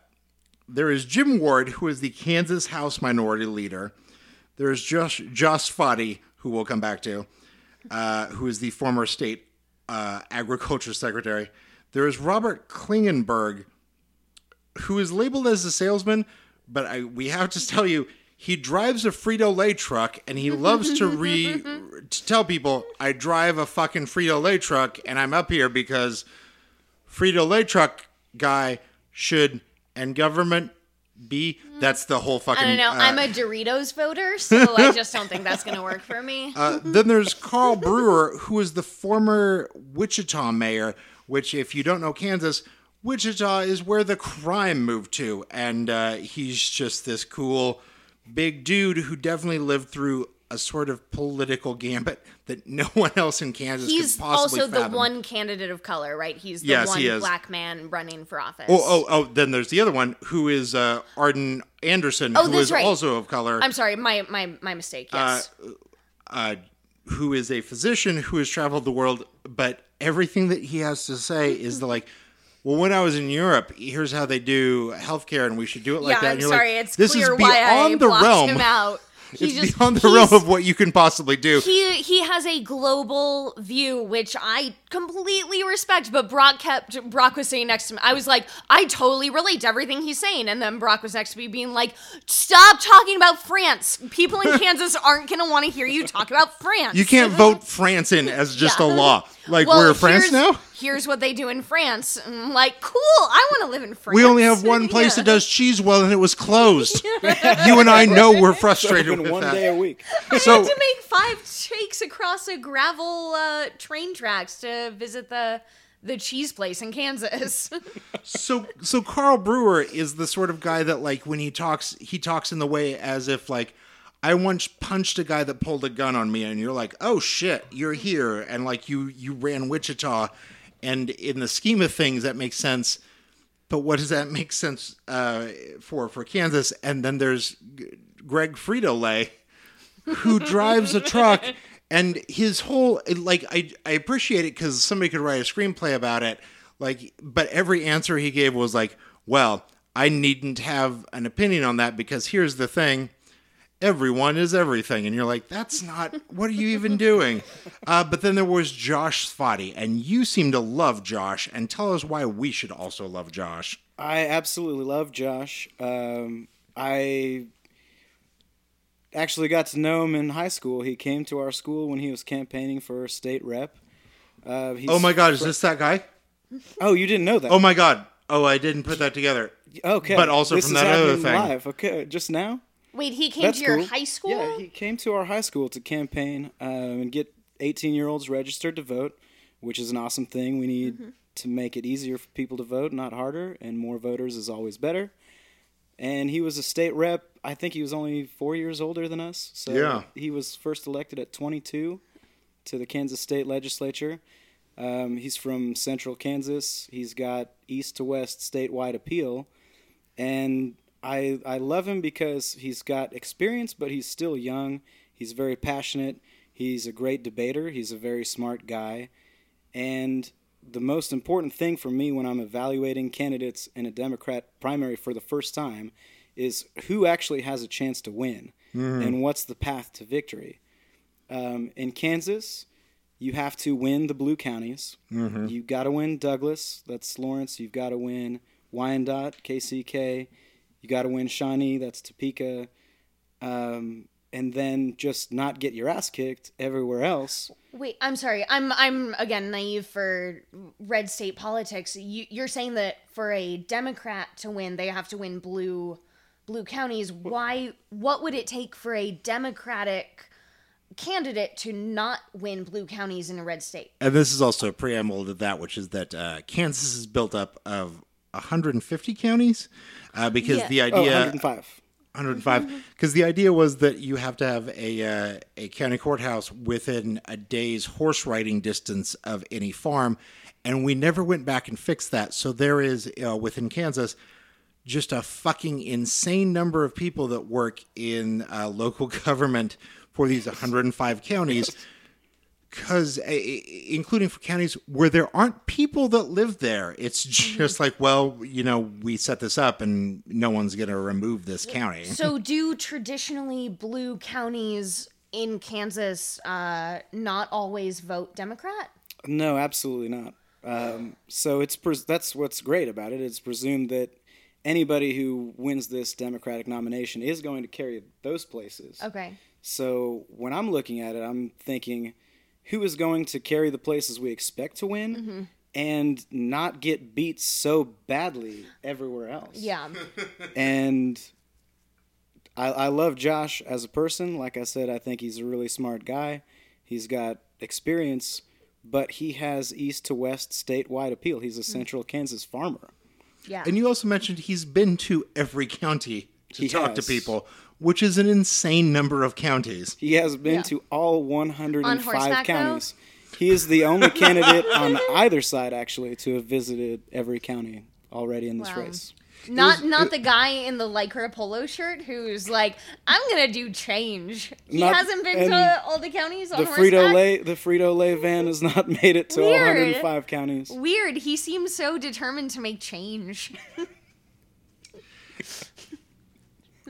there is Jim Ward, who is the Kansas House Minority Leader. There's Josh Josh Svaty, who we'll come back to, uh, who is the former state uh, agriculture secretary. There is Robert Klingenberg, who is labeled as a salesman, but I, we have to tell you, he drives a Frito Lay truck, and he loves to re to tell people, "I drive a fucking Frito Lay truck, and I'm up here because Frito Lay truck guy should and government be." That's the whole fucking. I don't know. uh, I'm a Doritos voter, so I just don't think that's going to work for me. Uh, then there's Carl Brewer, who is the former Wichita mayor, which, if you don't know Kansas, Wichita is where the crime moved to. And uh, he's just this cool, big dude who definitely lived through a sort of political gambit that no one else in Kansas He's could possibly also the one candidate of color, right? He's the Yes, one he is. black man running for office. Oh, oh, oh! Then there's the other one who is uh, Arden Andersen, Oh, who is right. also of color. I'm sorry, my my my mistake. Yes. uh, who is a physician who has traveled the world, but everything that he has to say is the like, well, when I was in Europe, here's how they do healthcare, and we should do it like yeah, that. I'm And you're sorry. like, it's this clear is why I beyond the blocked realm him out. He it's just- beyond the realm of what you can possibly do. he he has a global view, which I completely respect. But Brock kept Brock was sitting next to me. I was like, I totally relate to everything he's saying. And then Brock was next to me, being like, Stop talking about France. People in Kansas aren't gonna want to hear you talk about France. You can't vote France in as just Yeah. a law. Like Well, we're France here's- now. Here's what they do in France. I'm like, cool. I want to live in France. We only have one place Yeah. that does cheese well, and it was closed. you and I know we're frustrated Open with one that. day a week. So to make five takes across a gravel uh, train tracks to visit the the cheese place in Kansas. so so Carl Brewer is the sort of guy that like when he talks he talks in the way as if like I once punched a guy that pulled a gun on me and you're like oh shit you're here and like you you ran Wichita and in the scheme of things that makes sense but what does that make sense uh, for for Kansas? And then there's G- Greg Frito Lay who drives a truck and his whole like I I appreciate it cuz somebody could write a screenplay about it like but every answer he gave was like well I needn't have an opinion on that because here's the thing everyone is everything and you're like that's not what are you even doing uh, but then there was josh Svaty and you seem to love josh and tell us why we should also love josh I absolutely love Josh. Um, I actually got to know him in high school. He came to our school when he was campaigning for state rep. Uh, he's oh my god is this that guy Oh, you didn't know that? oh my god oh i didn't put that together okay. but also this from is that other thing. Live. Okay, just now. Wait, he came That's to your cool. high school? Yeah, he came to our high school to campaign um, and get 18 year olds registered to vote, which is an awesome thing. We need Mm-hmm. to make it easier for people to vote, not harder, and more voters is always better. And he was a state rep. I think he was only four years older than us. So Yeah. he was first elected at 22 to the Kansas State Legislature. Um, he's from central Kansas. He's got east to west statewide appeal. And I, I love him because he's got experience, but he's still young. He's very passionate. He's a great debater. He's a very smart guy. And the most important thing for me when I'm evaluating candidates in a Democrat primary for the first time is who actually has a chance to win and what's the path to victory. Um, in Kansas, you have to win the blue counties. You've got to win Douglas, that's Lawrence. You've got to win Wyandotte, KCK. You got to win Shawnee, that's Topeka. Um, and then just not get your ass kicked everywhere else. Wait, I'm sorry. I'm I'm again naive for red state politics. You, you're saying that for a Democrat to win, they have to win blue blue counties. Why? What would it take for a Democratic candidate to not win blue counties in a red state? and this is also a preamble to that which is that uh, kansas is built up of 150 counties uh, because Yeah. the Oh, idea 105. 105 because the idea was that you have to have a uh, a county courthouse within a day's horse riding distance of any farm and we never went back and fixed that. So there is uh, within Kansas just a fucking insane number of people that work in uh, local government for these 105 counties because including for counties where there aren't people that live there it's just like well you know we set this up and no one's going to remove this county So, do traditionally blue counties in Kansas uh, not always vote Democrat? No, absolutely not. Um, so it's pres- that's what's great about it. It's presumed that anybody who wins this Democratic nomination is going to carry those places. Okay. So when I'm looking at it, I'm thinking, who is going to carry the places we expect to win mm-hmm. and not get beat so badly everywhere else? Yeah. and I, I love Josh as a person. Like I said, I think he's a really smart guy. He's got experience, but he has east to west statewide appeal. He's a mm. central Kansas farmer. Yeah. and you also mentioned he's been to every county to He talk to people which is an insane number of counties He has been Yeah. to all On 105 though? counties. He is the only candidate on either side, actually, to have visited every county already in this Wow. race. Not not the guy in the lycra polo shirt who's like, I'm gonna do change. He Not- hasn't been to all the counties on The horseback. Frito Lay, the Frito Lay van has not made it to all Weird. 105 counties. Weird. He seems so determined to make change.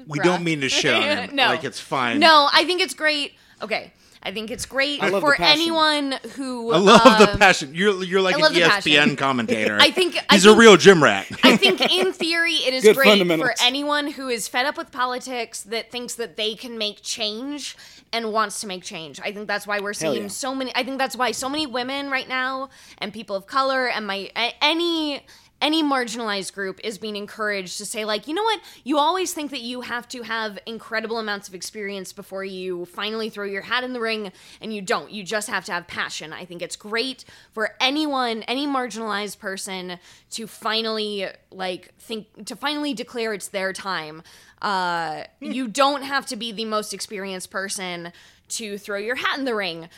We Bruh. don't mean to shit on him. No. Like it's fine. No, I think it's great. Okay. I think it's great for anyone who I love the um, passion. You're you're like an the ESPN commentator. I think I he's a real gym rat. I think in theory it is Good great for anyone who is fed up with politics that thinks that they can make change and wants to make change. I think that's why we're seeing yeah. so many I think that's why so many women right now and people of color and my any any marginalized group is being encouraged to say like, you know what? You always think that you have to have incredible amounts of experience before you finally throw your hat in the ring and you don't. You just have to have passion. I think it's great for anyone, any marginalized person to finally like think to finally declare it's their time. Uh, you don't have to be the most experienced person to throw your hat in the ring.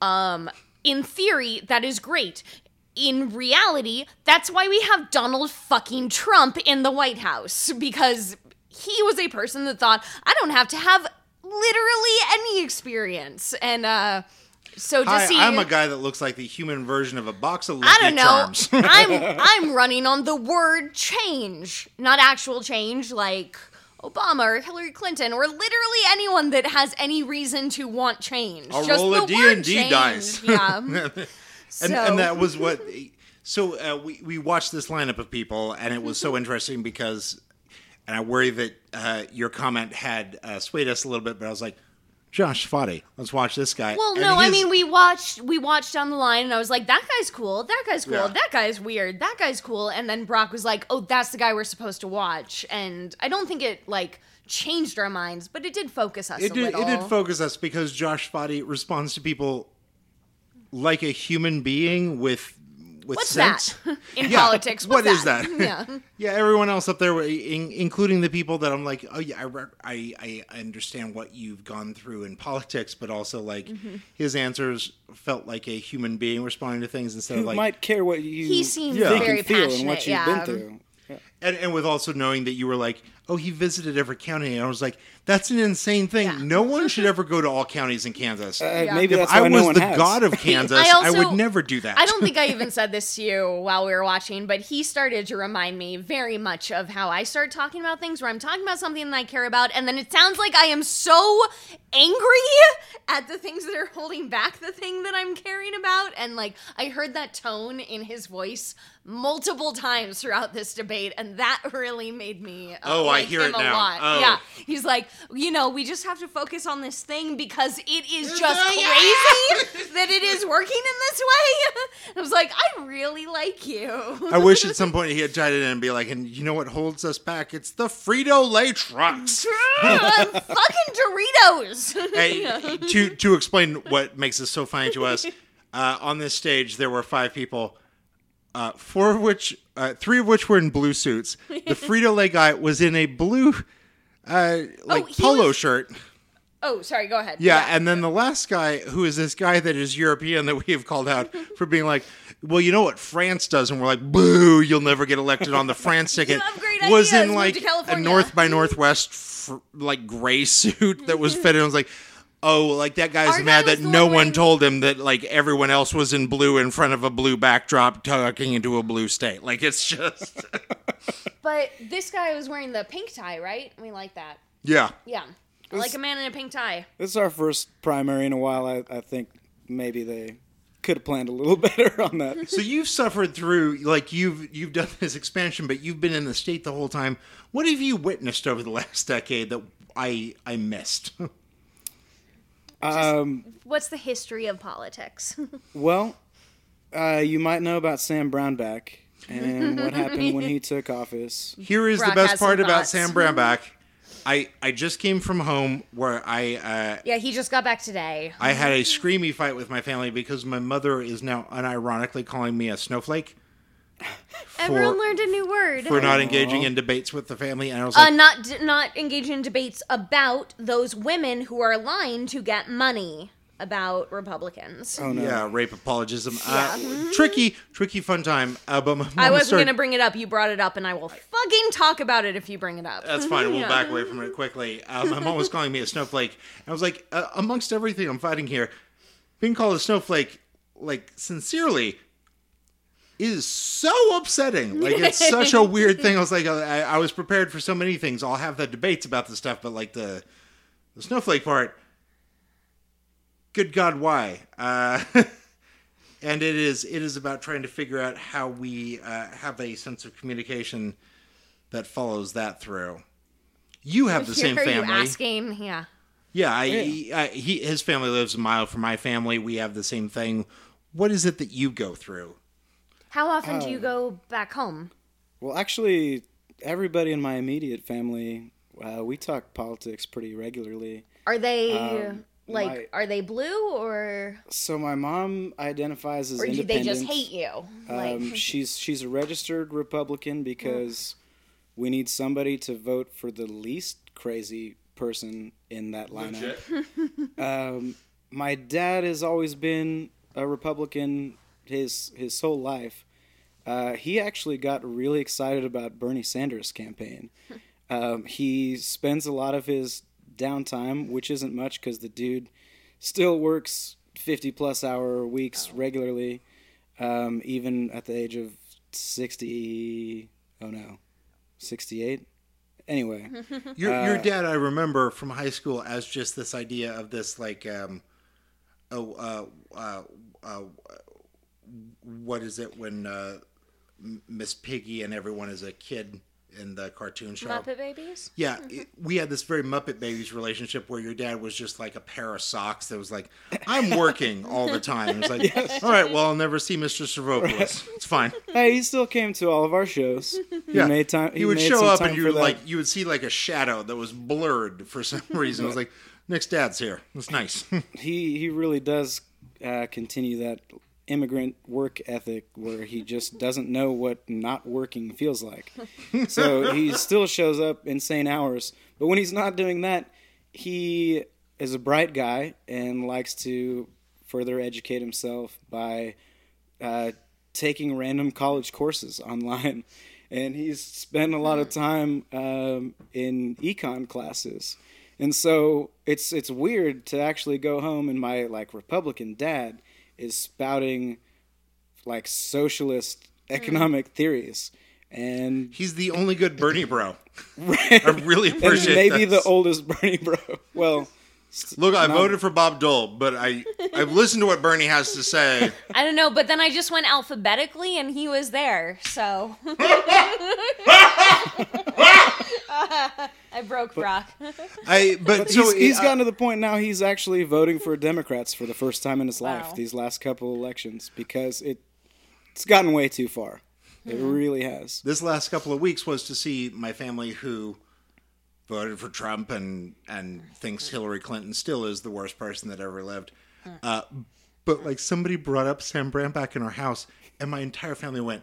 Um, in theory, that is great. In reality, that's why we have Donald fucking Trump in the White House because he was a person that thought I don't have to have literally any experience. And uh so to Hi, see I'm a guy that looks like the human version of a box of Lucky I don't know. Charms. I'm I'm running on the word change, not actual change like Obama or Hillary Clinton or literally anyone that has any reason to want change. I'll Just roll the a D word and D dice. Yeah. and, so, and that was what. So uh, we we watched this lineup of people, and it was Mm-hmm. so interesting because, and I worry that uh, your comment had uh, swayed us a little bit, but I was like, Josh Svaty, let's watch this guy. well, And no, I mean we watched we watched down the line and I was like, that guy's cool, that guy's cool, Yeah. that guy's weird, that guy's cool, and then Brock was like, oh, that's the guy we're supposed to watch, and I don't think it like changed our minds, but it did focus us it a did, little. it did focus us because Josh Svaty responds to people like a human being with with What's sense. that in Yeah, politics? what What's is that? yeah. Yeah, everyone else up there, in, including the people that I'm like, oh yeah, I, I I understand what you've gone through in politics, but also like Mm-hmm. his answers felt like a human being responding to things instead Who of like, might care what you He seems think very and feel and passionate, what you've yeah. been through? And, and with also knowing that you were like, oh, he visited every county, and I was like, that's an insane thing. Yeah. No one should ever go to all counties in Kansas. Uh, Yeah. Maybe if that's I why was no one the has. god of Kansas, I, I would never do that. I don't think I even said this to you while we were watching, but he started to remind me very much of how I start talking about things where I'm talking about something that I care about, and then it sounds like I am so angry at the things that are holding back the thing that I'm caring about. And like, I heard that tone in his voice multiple times throughout this debate, and that really made me. Uh, Oh, I hear him it a now. lot. Oh. Yeah, he's like, you know, we just have to focus on this thing because it is just crazy that it is working in this way. I was like, I really like you. I wish at some point he had tied it in and be like, and you know what holds us back? It's the Frito Lay trucks. fucking Doritos. hey, to to explain what makes this so funny to us, uh, on this stage there were five people, uh, four of which, uh, three of which were in blue suits. The Frito Lay guy was in a blue, uh, like Oh, polo was- shirt. oh, sorry. Go ahead. Yeah, and then the last guy, who is this guy that is European that we have called out for being like, well, you know what France does, and we're like, boo, you'll never get elected on the France ticket. was ideas, in like a North by Northwest fr- like gray suit that was fitted. I was like. Oh, like that guy's Our mad was that no one one wearing- told him that like everyone else was in blue in front of a blue backdrop talking into a blue state. Like it's just But this guy was wearing the pink tie, right? We like that. Yeah. Yeah. I like a man in a pink tie. This is our first primary in a while. I, I think maybe they could have planned a little better on that. So you've suffered through like you've you've done this expansion, but you've been in the state the whole time. What have you witnessed over the last decade that I I missed? Um, What's the history of politics? well, uh, you might know about Sam Brownback and what happened when he took office. Here is Brock the best has some part about thoughts. Sam Brownback. I I just came from home where I uh, yeah, he just got back today. I had a screamy fight with my family because my mother is now unironically calling me a snowflake Everyone learned a new word. for not engaging in debates with the family, and I was uh, like, not d- not engage in debates about those women who are lying to get money about Republicans. Oh no! yeah, rape apologism. Uh, tricky, tricky fun time. Uh, but my mom I wasn't started- gonna bring it up. You brought it up, and I will fucking talk about it if you bring it up. That's fine. We'll Yeah. back away from it quickly. Uh, my mom was calling me a snowflake. And I was like, uh, amongst everything I'm fighting here, being called a snowflake, like sincerely, is so upsetting. Like it's such a weird thing. I was like, I, I was prepared for so many things. I'll have the debates about the stuff, but like the the snowflake part, good God, why? Uh, and it is it is about trying to figure out how we uh, have a sense of communication that follows that through. You have the same Here you family. asking, yeah. Yeah, I, Yeah. He, I, he his family lives a mile from my family. We have the same thing. What is it that you go through? How often do you Oh. go back home? Well, actually, everybody in my immediate family, uh, we talk politics pretty regularly. Are they Um, like my- are they blue or So my mom identifies as or do they just hate you? Like Um, she's she's a registered Republican because we need somebody to vote for the least crazy person in that lineup. um, my dad has always been a Republican his his whole life. Uh, he actually got really excited about Bernie Sanders' campaign. Um, he spends a lot of his downtime, which isn't much because the dude still works 50 plus hour weeks regularly, um, even at the age of 60. Oh no, 68? Anyway, Your your Uh, dad, I remember from high school as just this idea of this like, um, oh, uh, uh, uh, what is it when uh, Miss Piggy and everyone is a kid in the cartoon show? Muppet Babies? Yeah, it- we had this very Muppet Babies relationship where your dad was just like a pair of socks that was like, I'm working all the time. It's like, all right, well, I'll never see Mr. Stavropoulos. It's fine. hey, he still came to all of our shows. He Yeah. made time. He would made show up and you would like you would see like a shadow that was blurred for some reason. It was like, Nik's dad's here. It's nice. he he really does uh, continue that immigrant work ethic where he just doesn't know what not working feels like. so he still shows up insane hours, but when he's not doing that, he is a bright guy and likes to further educate himself by uh, taking random college courses online. And he's spent a lot of time um, in econ classes. And so it's it's weird to actually go home and my like Republican dad is spouting like socialist hmm. economic theories. And He's the only good Bernie bro. I really and appreciate maybe this. the oldest Bernie bro. Well, Look, I voted for Bob Dole, but I I've listened to what Bernie has to say. I don't know, but then I just went alphabetically and he was there, so I broke Brock. I but, But so he's, he's uh, gotten to the point now he's actually voting for Democrats for the first time in his life these last couple elections because it it's gotten way too far. It really has. this last couple of weeks was to see my family who voted for Trump and and thinks Hillary Clinton still is the worst person that ever lived. Uh, but like somebody brought up Sam Brownback in our house, and my entire family went.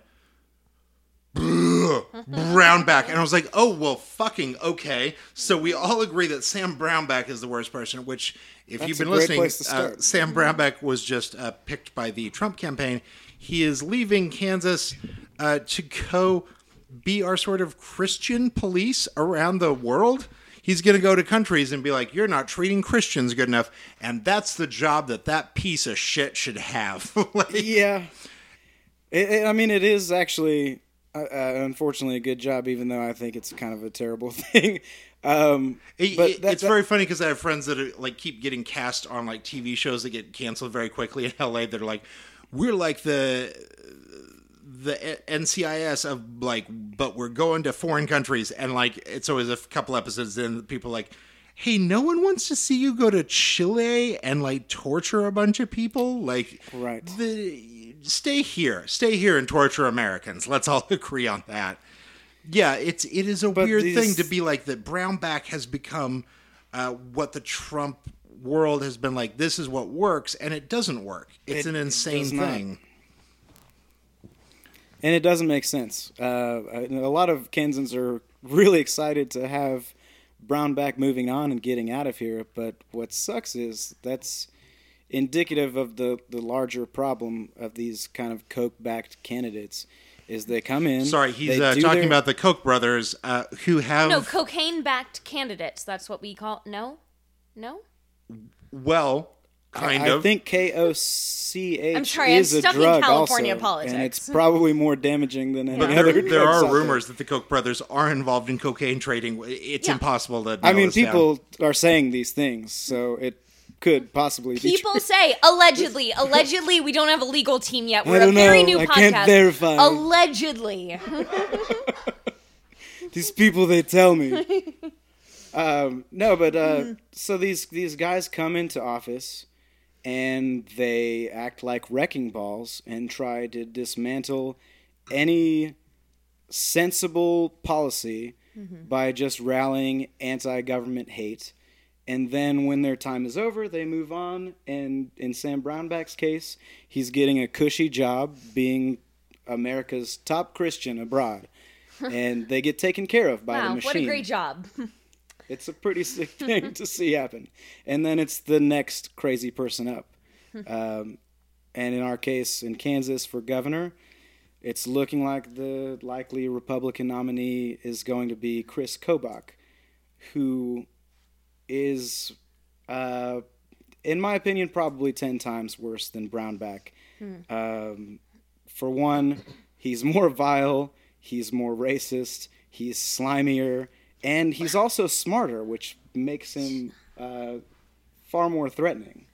"Ugh, Brownback, and I was like, "Oh well, fucking okay." So we all agree that Sam Brownback is the worst person. Which, if That's you've been listening, uh. Sam Brownback was just uh, picked by the Trump campaign. He is leaving Kansas uh, to go be our sort of Christian police around the world. He's going to go to countries and be like, "You're not treating Christians good enough," and that's the job that that piece of shit should have. Like, Yeah. It, it- I mean, it is actually, uh, unfortunately, a good job, even though I think it's kind of a terrible thing. Um, It- but it- that- it's very funny because I have friends that are, like keep getting cast on like TV shows that get canceled very quickly in LA. That are like, we're like the the NCIS of like, but we're going to foreign countries, and like it's always a couple episodes in people are like. Hey, no one wants to see you go to Chile and like torture a bunch of people. Like, Right. The, stay here, stay here and torture Americans. Let's all agree on that. Yeah, it's it is a But weird these- thing to be like that. Brownback has become uh, what the Trump world has been like. This is what works, and it doesn't work. It's It an insane does not. thing. and it doesn't make sense. Uh, a lot of Kansans are really excited to have Brownback moving on and getting out of here. But what sucks is that's indicative of the, the larger problem of these kind of Koch-backed candidates. Is they come in? Sorry, he's uh, talking their- about the Koch brothers uh, who have No, cocaine backed candidates. That's what we call No? No? well. kind I of. think KOCH I'm sorry, I'm is a stuck in drug California also, politics. and it's probably more damaging than any but other. there, there are out rumors that the Koch brothers are involved in cocaine trading. It's Yeah. impossible to. I mean, this down. people are saying these things, so it could possibly be People true. say allegedly, allegedly. We don't have a legal team yet. We're a very know. new I podcast. can't verify. Allegedly, these people they tell me. um, no, but uh, so these these guys come into office and they act like wrecking balls and try to dismantle any sensible policy by just rallying anti-government hate. And then when their time is over, they move on. And in Sam Brownback's case, he's getting a cushy job being America's top Christian abroad. and they get taken care of by the wow, machine. what a great job. It's a pretty sick thing to see happen. And then it's the next crazy person up. Um, and in our case, in Kansas for governor, it's looking like the likely Republican nominee is going to be Chris Kobach, who is, uh, in my opinion, probably 10 times worse than Brownback. Um, for one, he's more vile, he's more racist, he's slimier, and he's also smarter, which makes him uh, far more threatening.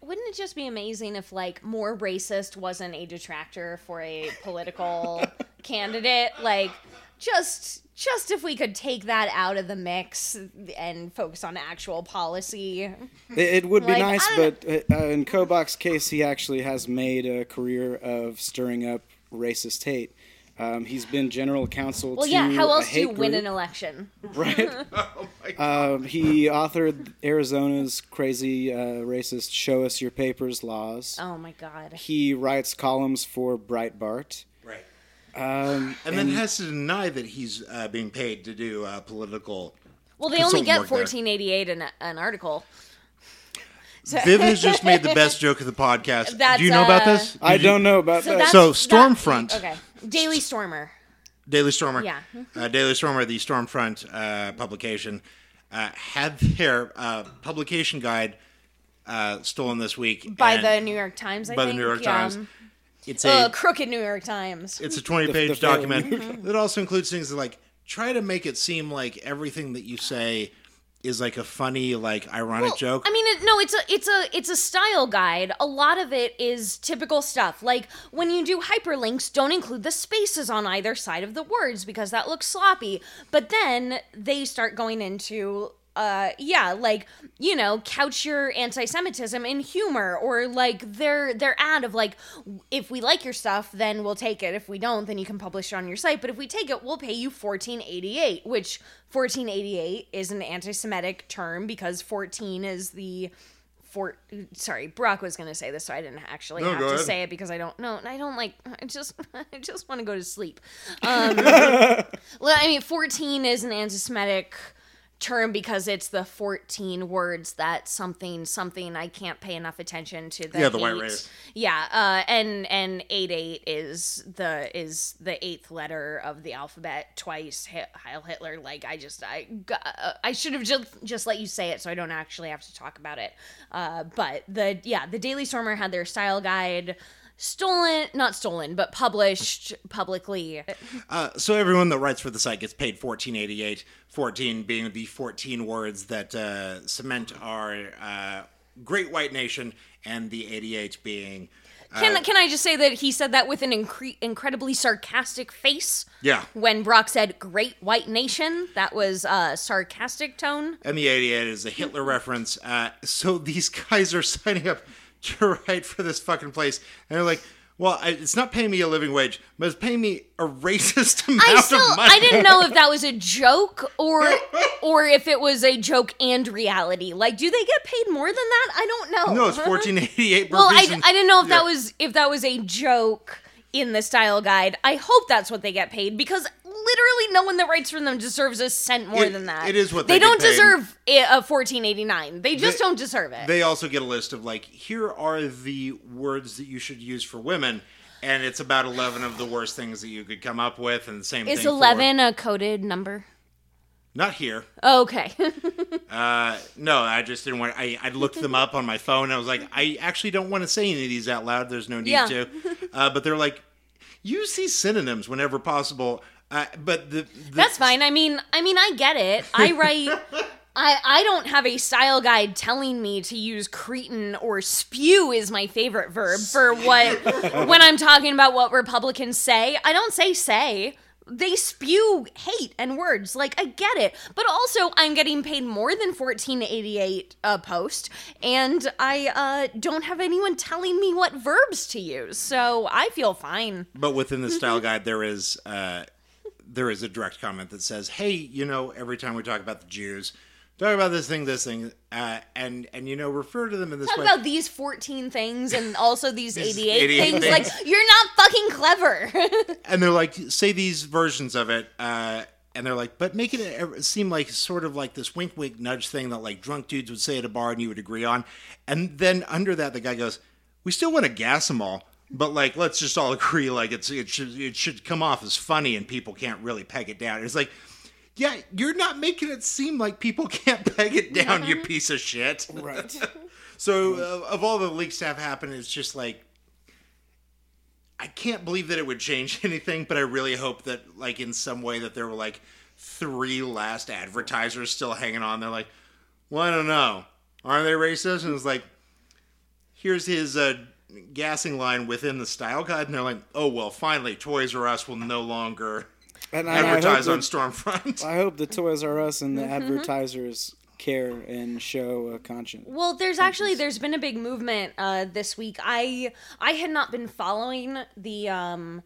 Wouldn't it just be amazing if like more racist wasn't a detractor for a political candidate? Like just just if we could take that out of the mix and focus on actual policy. It, it would be Like, nice, but uh, uh, in Kobach's case, he actually has made a career of stirring up racist hate. Um, he's been general counsel Well, to yeah, how else do you hate win an election? right? Oh my God. um, he authored Arizona's crazy uh, racist "Show Us Your Papers" laws. Oh my god. He writes columns for Breitbart. Right. Um, And, then has to deny that he's uh, being paid to do uh, political. Well, they only get 1488 an, an article. So, Viv has just made the best joke of the podcast. That's, do you know about uh, this? I Did you- don't know about so that. that's So, that- Stormfront. okay, Daily Stormer. Daily Stormer. Yeah. Uh, Daily Stormer, the Stormfront uh, publication, uh, had their uh, publication guide uh, stolen this week by and the New York Times. I by the. New York yeah. Times. It's a Uh, crooked New York Times. it's a twenty the page failing document that also includes things that like try to make it seem like everything that you say is like a funny like ironic Well, joke. I mean, it, no, it's a it's a it's a style guide. A lot of it is typical stuff. Like when you do hyperlinks, don't include the spaces on either side of the words because that looks sloppy. But then they start going into uh yeah like you know couch your anti-semitism in humor or like their their ad of like if we like your stuff then we'll take it. If we don't then you can publish it on your site. But if we take it we'll pay you 1488 which 1488 is an anti-semitic term because 14 is the four sorry brock was going to say this so i didn't actually No, have to ahead. say it because i don't know and i don't like i just i just want to go to sleep. Um well i mean 14 is an anti-semitic term because it's the 14 words that something something i can't pay enough attention to the Yeah, the white race. yeah uh and and 88 is the is the eighth letter of the alphabet twice. Hi- heil hitler like i just I uh, i should have just just let you say it so i don't actually have to talk about it. Uh but the yeah the daily stormer had their style guide stolen not stolen but published publicly Uh, so everyone that writes for the site gets paid fourteen eighty eight. Fourteen being the fourteen words that uh, cement our uh, great white nation, and the eighty eight being Can, can I just say that he said that with an incre- incredibly sarcastic face? yeah, When Brock said "Great White Nation," that was uh, sarcastic tone. and the eighty eight is a Hitler reference. Uh, so these guys are signing up to write for this fucking place, and they're like. Well, I, it's not paying me a living wage, but it's paying me a racist amount I still, of money. I didn't know if that was a joke or, or if it was a joke and reality. Like, do they get paid more than that? I don't know. No, it's fourteen eighty eight. Well, I, I didn't know if that was if that was a joke in the style guide. I hope that's what they get paid because literally no one that writes for them deserves a cent more It- than that. it is what they, they don't deserve a fourteen eighty nine. They just They- don't deserve it. They also get a list of like, here are the words that you should use for women, and it's about eleven of the worst things that you could come up with, and the same Is thing. for- eleven a coded number? Not here. Okay. Uh, no, I just didn't want. I I looked them up on my phone. I was like, I actually don't want to say any of these out loud. There's no need Yeah. to. Uh, but they're like, use these synonyms whenever possible. Uh, but the, the That's fine. I mean, I mean, I get it. I write. I, I don't have a style guide telling me to use cretin or spew is my favorite verb for what when I'm talking about what Republicans say. I don't say say. They spew hate and words. Like I get it. But also I'm getting paid more than 1488 a post and I uh, don't have anyone telling me what verbs to use. So I feel fine. But within the style guide, there is uh, there is a direct comment that says, "Hey, you know, every time we talk about the Jews, talk about this thing, this thing, uh, and and you know, refer to them in this talk way." about these 14 things and also these These 88, 88 things. things. Like, you're not fucking clever. and they're like, say these versions of it, uh, and they're like, but make it seem like sort of like this wink, wink, nudge thing that like drunk dudes would say at a bar and you would agree on, and then under that, the guy goes, "We still want to gas them all." But like, let's just all agree, like it's it should it should come off as funny, and people can't really peg it down. It's like, yeah, you're not making it seem like people can't peg it down, you piece of shit. Right. So, uh, of all the leaks that have happened, it's just like I can't believe that it would change anything, but I really hope that, like, in some way, that there were like three last advertisers still hanging on. They're like, well, I don't know, aren't they racist? And it's like, here's his uh, gassing line within the style guide, and they're like, oh well, finally, Toys R Us will no longer And I- I advertise on that- Stormfront. I hope the Toys R Us and the Mm-hmm. advertisers care and show a conscience. well, there's actually there's been a big movement uh, this week. I I had not been following the um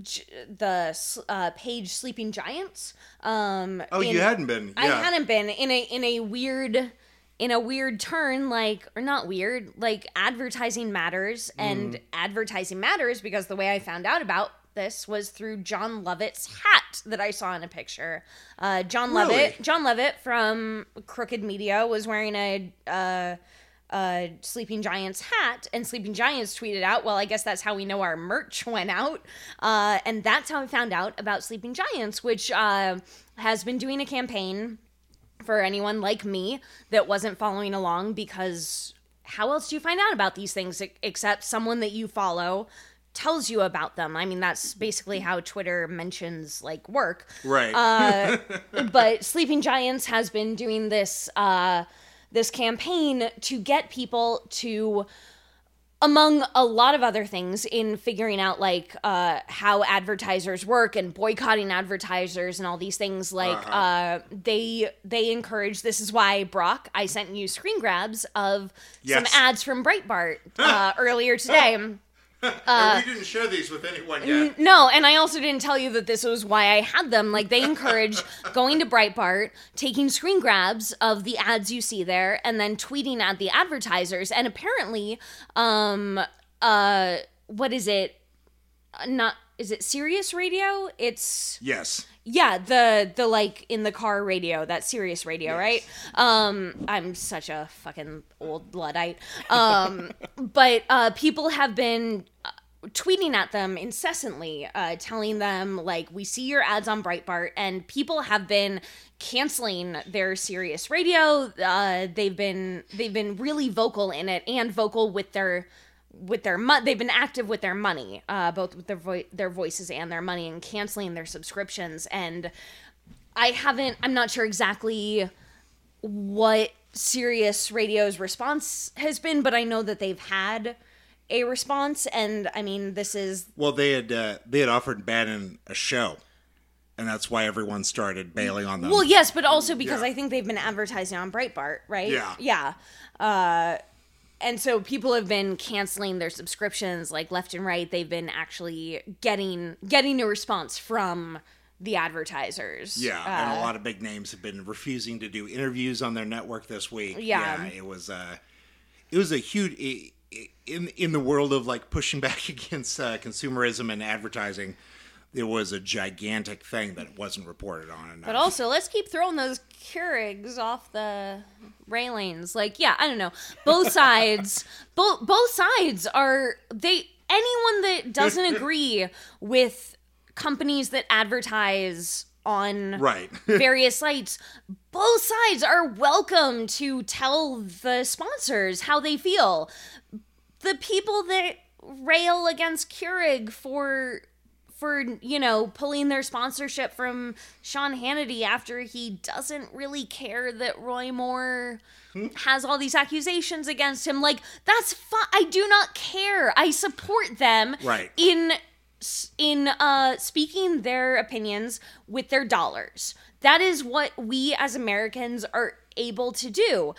j- the uh, page Sleeping Giants. Um, oh, you hadn't been? I hadn't been in a in a weird in a weird turn like or not weird like advertising matters and advertising matters because the way I found out about this was through Jon Lovett's hat that I saw in a picture. Uh, Jon Really? Lovett, Jon Lovett from Crooked Media was wearing a uh, uh, Sleeping Giants hat, and Sleeping Giants tweeted out, "Well, I guess that's how we know our merch went out," uh, and that's how I found out about Sleeping Giants, which uh, has been doing a campaign for anyone like me that wasn't following along because how else do you find out about these things except someone that you follow tells you about them i mean that's basically how twitter mentions like work right. uh, but Sleeping Giants has been doing this uh, this campaign to get people to, among a lot of other things, in figuring out like uh, how advertisers work and boycotting advertisers and all these things. Like uh they they encourage. This is why Brock, I sent you screen grabs of Yes. some ads from Breitbart uh, earlier today. And we didn't share these with anyone yet. No, and I also didn't tell you that this was why I had them. Like they encourage going to Breitbart, taking screen grabs of the ads you see there, and then tweeting at the advertisers. And apparently, um, uh, what is it? Uh, Not is it Sirius Radio? It's Yes. yeah, the the like in the car radio, that Sirius radio, right? Um I'm such a fucking old luddite. Um but uh people have been uh, tweeting at them incessantly uh telling them like we see your ads on Breitbart and people have been canceling their Sirius radio. Uh they've been they've been really vocal in it and vocal with their with their money they've been active with their money uh both with their vo- their voices and their money and canceling their subscriptions and i haven't i'm not sure exactly what Sirius radio's response has been but i know that they've had a response and i mean this is Well, they had uh, they had offered Bannon a show, and that's why everyone started bailing on them. well yes but also because Yeah. i think they've been advertising on breitbart right Yeah. yeah uh and so people have been canceling their subscriptions like left and right they've been actually getting getting a response from the advertisers yeah, and a Uh, lot of big names have been refusing to do interviews on their network this week. Yeah. it was uh, it was a huge in in the world of like pushing back against uh, consumerism and advertising. It was a gigantic thing that wasn't reported on enough. But also, let's keep throwing those Keurigs off the railings. Like, yeah, I don't know. Both sides, both both sides are they. Anyone that doesn't agree with companies that advertise on Right. various sites, both sides are welcome to tell the sponsors how they feel. The people that rail against Keurig for for you know pulling their sponsorship from Sean Hannity after he doesn't really care that Roy Moore has all these accusations against him. Like that's fine I do not care. I support them Right. in in uh speaking their opinions with their dollars. That is what we as Americans are able to do.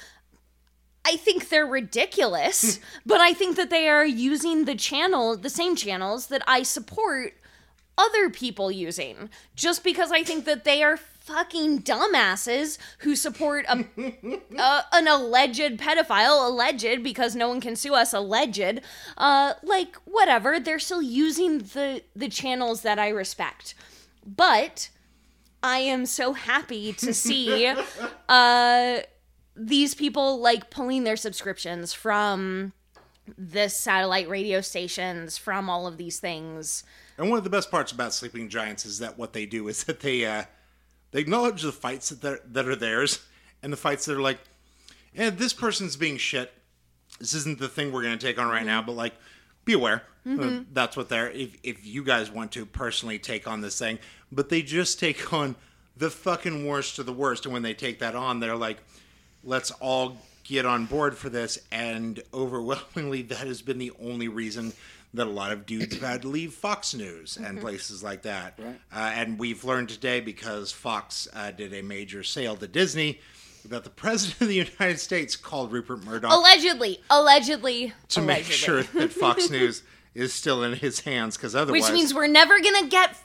I think they're ridiculous, but I think that they are using the channel, the same channels that I support other people using. Just because I think that they are fucking dumbasses who support a, an alleged pedophile, alleged because no one can sue us, alleged. Uh, like whatever, they're still using the the channels that I respect, but. I am so happy to see uh these people like pulling their subscriptions from the satellite radio stations from all of these things And one of the best parts about Sleeping Giants is that what they do is that they uh, they acknowledge the fights that that are theirs and the fights that are like, yeah, this person's being shit. This isn't the thing we're going to take on right now, but like, be aware. Uh, that's what they're. If if you guys want to personally take on this thing, but they just take on the fucking worst of the worst, and when they take that on, they're like, let's all get on board for this. And overwhelmingly, that has been the only reason that a lot of dudes have had to leave Fox News and places like that. Right. Uh, and we've learned today because Fox uh, did a major sale to Disney that the president of the United States called Rupert Murdoch allegedly allegedly to allegedly. make sure that Fox News is still in his hands because otherwise, which means we're never gonna get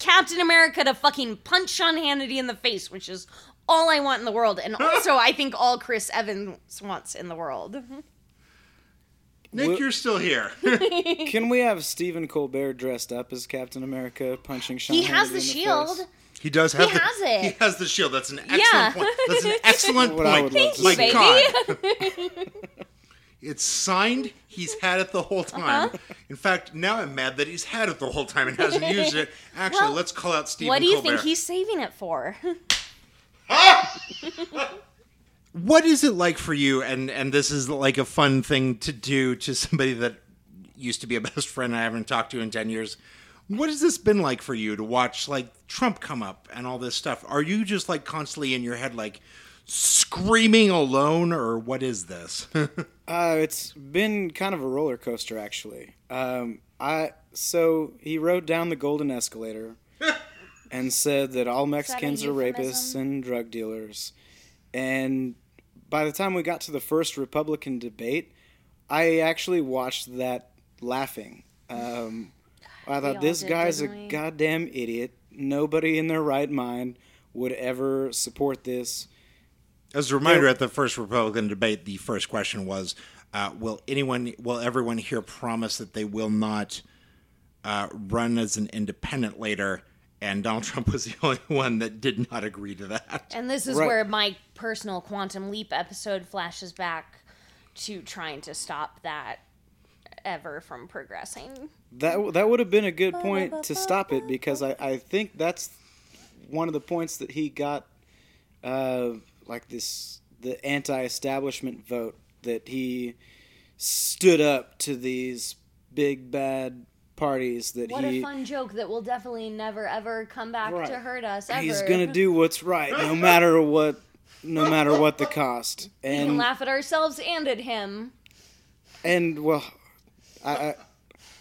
captain america to fucking punch sean hannity in the face which is all i want in the world and also i think all chris evans wants in the world Nik, Wh- you're still here. Can we have Stephen Colbert dressed up as Captain America punching Sean he has Hannity the in shield face? He does have. He the, has it. He has the shield. That's an excellent Yeah. point. That's an excellent What I point. would love to My see. God, it's signed. He's had it the whole time. Uh-huh. In fact, now I'm mad that he's had it the whole time and hasn't used it. Actually, Well, let's call out Stephen what do you Colbert. think he's saving it for what is it like for you? And and this is like a fun thing to do to somebody that used to be a best friend I haven't talked to in ten years. What has this been like for you to watch like Trump come up and all this stuff? Are you just like constantly in your head like screaming alone, or what is this? Uh, it's been kind of a roller coaster, actually. Um, I so he rode down the golden escalator and said that all Mexicans are rapists and drug dealers. And by the time we got to the first Republican debate, I actually watched that laughing. Um, I We all thought this did, guy's a we? goddamn idiot. Nobody in their right mind would ever support this. As a reminder, at the first Republican debate, the first question was, uh, "Will anyone, will everyone here promise that they will not uh, run as an independent later?" And Donald Trump was the only one that did not agree to that. And this is Right. where my personal quantum leap episode flashes back to trying to stop that ever from progressing. That that would have been a good point to stop it because I, I think that's one of the points that he got uh, like this the anti-establishment vote that he stood up to these big bad parties that What he What a fun joke that will definitely never ever come back Right. to hurt us ever. he's gonna do what's right no matter what no matter what the cost We can and laugh at ourselves and at him. and well I, I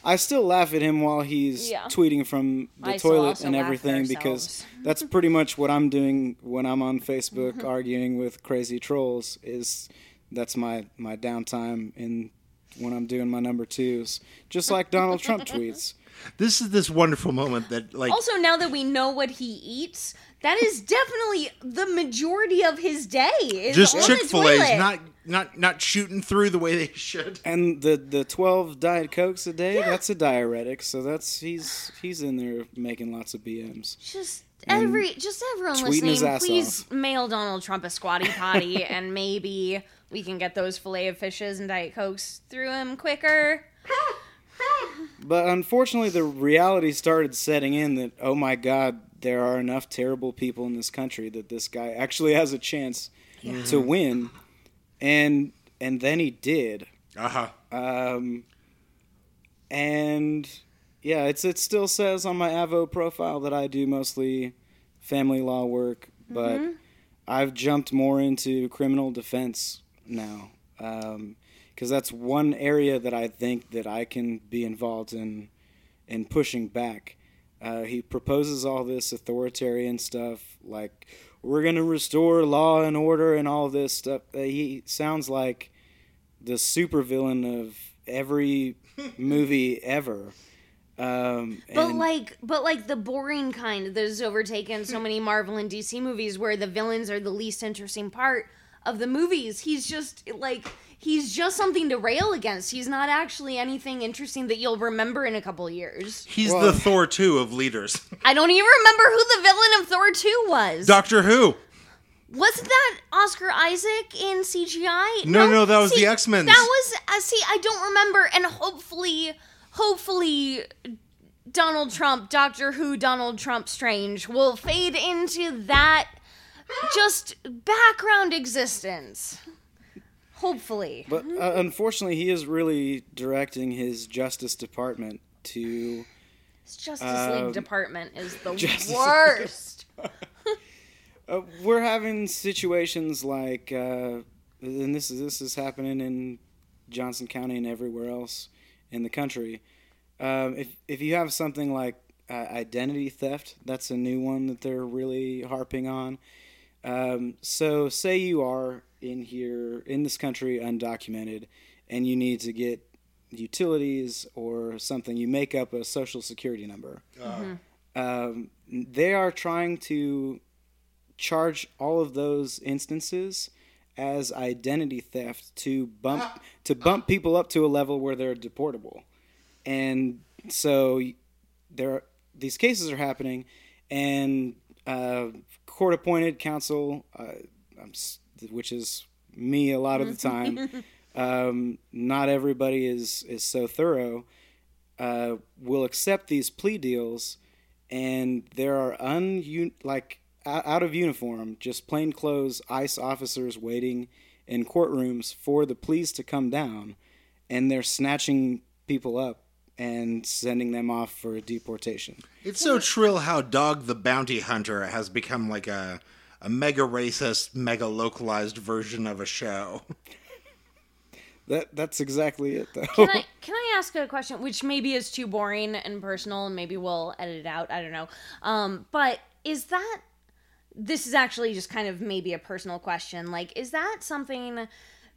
I still laugh at him while he's Yeah. tweeting from the I toilet and everything because that's pretty much what I'm doing when I'm on Facebook arguing with crazy trolls is that's my my downtime in when I'm doing my number twos just like Donald Trump tweets This is this wonderful moment that, like, Also, now that we know what he eats, that is definitely the majority of his day. Is just on the Chick Fil A's toilet. not not not shooting through the way they should. and the the 12 diet cokes a day yeah. that's a diuretic so that's he's he's in there making lots of BMs Just every, just everyone tweeting his listening, ass please mail Donald Trump a squatty potty, and maybe we can get those fillet of fishes and diet cokes through him quicker. But unfortunately, the reality started setting in that oh my god, there are enough terrible people in this country that this guy actually has a chance to win, and and then he did. Uh huh. Um, and yeah, it's it still says on my Avvo profile that I do mostly family law work, but I've jumped more into criminal defense now because that's one area that I think that I can be involved in in pushing back. Uh, he proposes all this authoritarian stuff, like we're gonna restore law and order and all this stuff. Uh, he sounds like the supervillain of every movie ever. Um, But and- like, but like the boring kind that has overtaken so many Marvel and DC movies, where the villains are the least interesting part of the movies. He's just like he's just something to rail against. He's not actually anything interesting that you'll remember in a couple years. He's Well- the Thor 2 of leaders. I don't even remember who the villain of Thor two was. Doctor Who. Wasn't that Oscar Isaac in CGI? No, no, no that was the X Men. That was uh, see, I don't remember, and hopefully, hopefully, Donald Trump, Doctor Who, Donald Trump, Strange will fade into that just background existence. Hopefully, But uh, unfortunately, he is really directing his Justice Department to. his Justice Um, League department is the Justice- worst. Uh, we're having situations like, uh, and this is this is happening in Johnson County and everywhere else in the country. Um, if if you have something like uh, identity theft, that's a new one that they're really harping on. Um, so, say you are in here in this country undocumented, and you need to get utilities or something. You make up a social security number. Um, they are trying to charge all of those instances as identity theft to bump to bump people up to a level where they're deportable. And so there these cases are happening and uh, court appointed counsel uh, I'm which is me a lot of the time. Um, not everybody is is so thorough. Uh, will accept these plea deals and there are un like out of uniform, just plain clothes ICE officers waiting in courtrooms for the pleas to come down, and they're snatching people up and sending them off for deportation. It's so trill how Dog the Bounty Hunter has become like a a mega racist, mega localized version of a show. That that's exactly it, though. Can I can I ask a question, which maybe is too boring and personal, and maybe we'll edit it out. I don't know. Um, but is that this is actually just kind of maybe a personal question? Like, is that something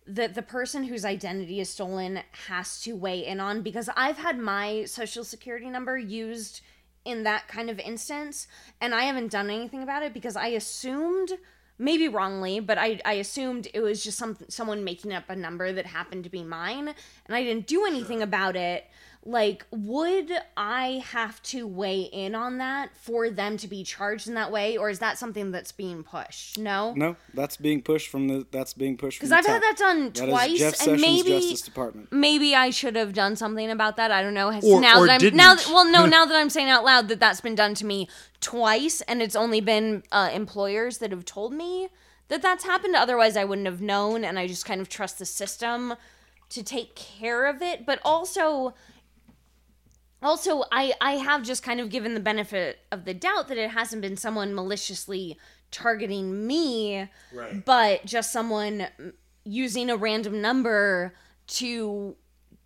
that the person whose identity is stolen has to weigh in on? Because I've had my social security number used in that kind of instance, and I haven't done anything about it because I assumed maybe wrongly, but I, I assumed it was just some someone making up a number that happened to be mine, and I didn't do anything about it. Like, would I have to weigh in on that for them to be charged in that way, or is that something that's being pushed? No, no, that's being pushed from the that's being pushed because I've had that done That is twice, Jeff and Sessions' maybe Justice Department. maybe I should have done something about that. I don't know. Or- now or that I'm now, didn't. that, well, no, now that I'm saying out loud that that's been done to me twice, and it's only been uh, employers that have told me that that's happened. Otherwise, I wouldn't have known, and I just kind of trust the system to take care of it. But also, also I I have just kind of given the benefit of the doubt that it hasn't been someone maliciously targeting me Right. but just someone using a random number to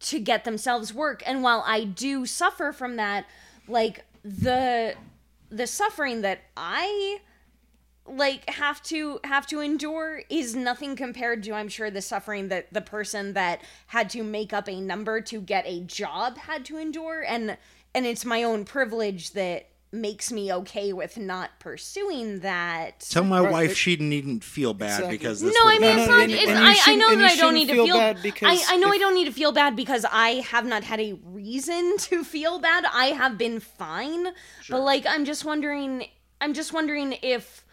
to get themselves work and while i do suffer from that like the the suffering that i like have to have to endure is nothing compared to i'm sure the suffering that the person that had to make up a number to get a job had to endure and and it's my own privilege that makes me okay with not pursuing that Tell my Right, wife but- she needn't feel bad Exactly. because no, I mean it's not. and- it's, I, I know that I don't need to feel. feel bad because I, I know if- I don't need to feel bad because I have not had a reason to feel bad. I have been fine, but like I'm just wondering. I'm just wondering if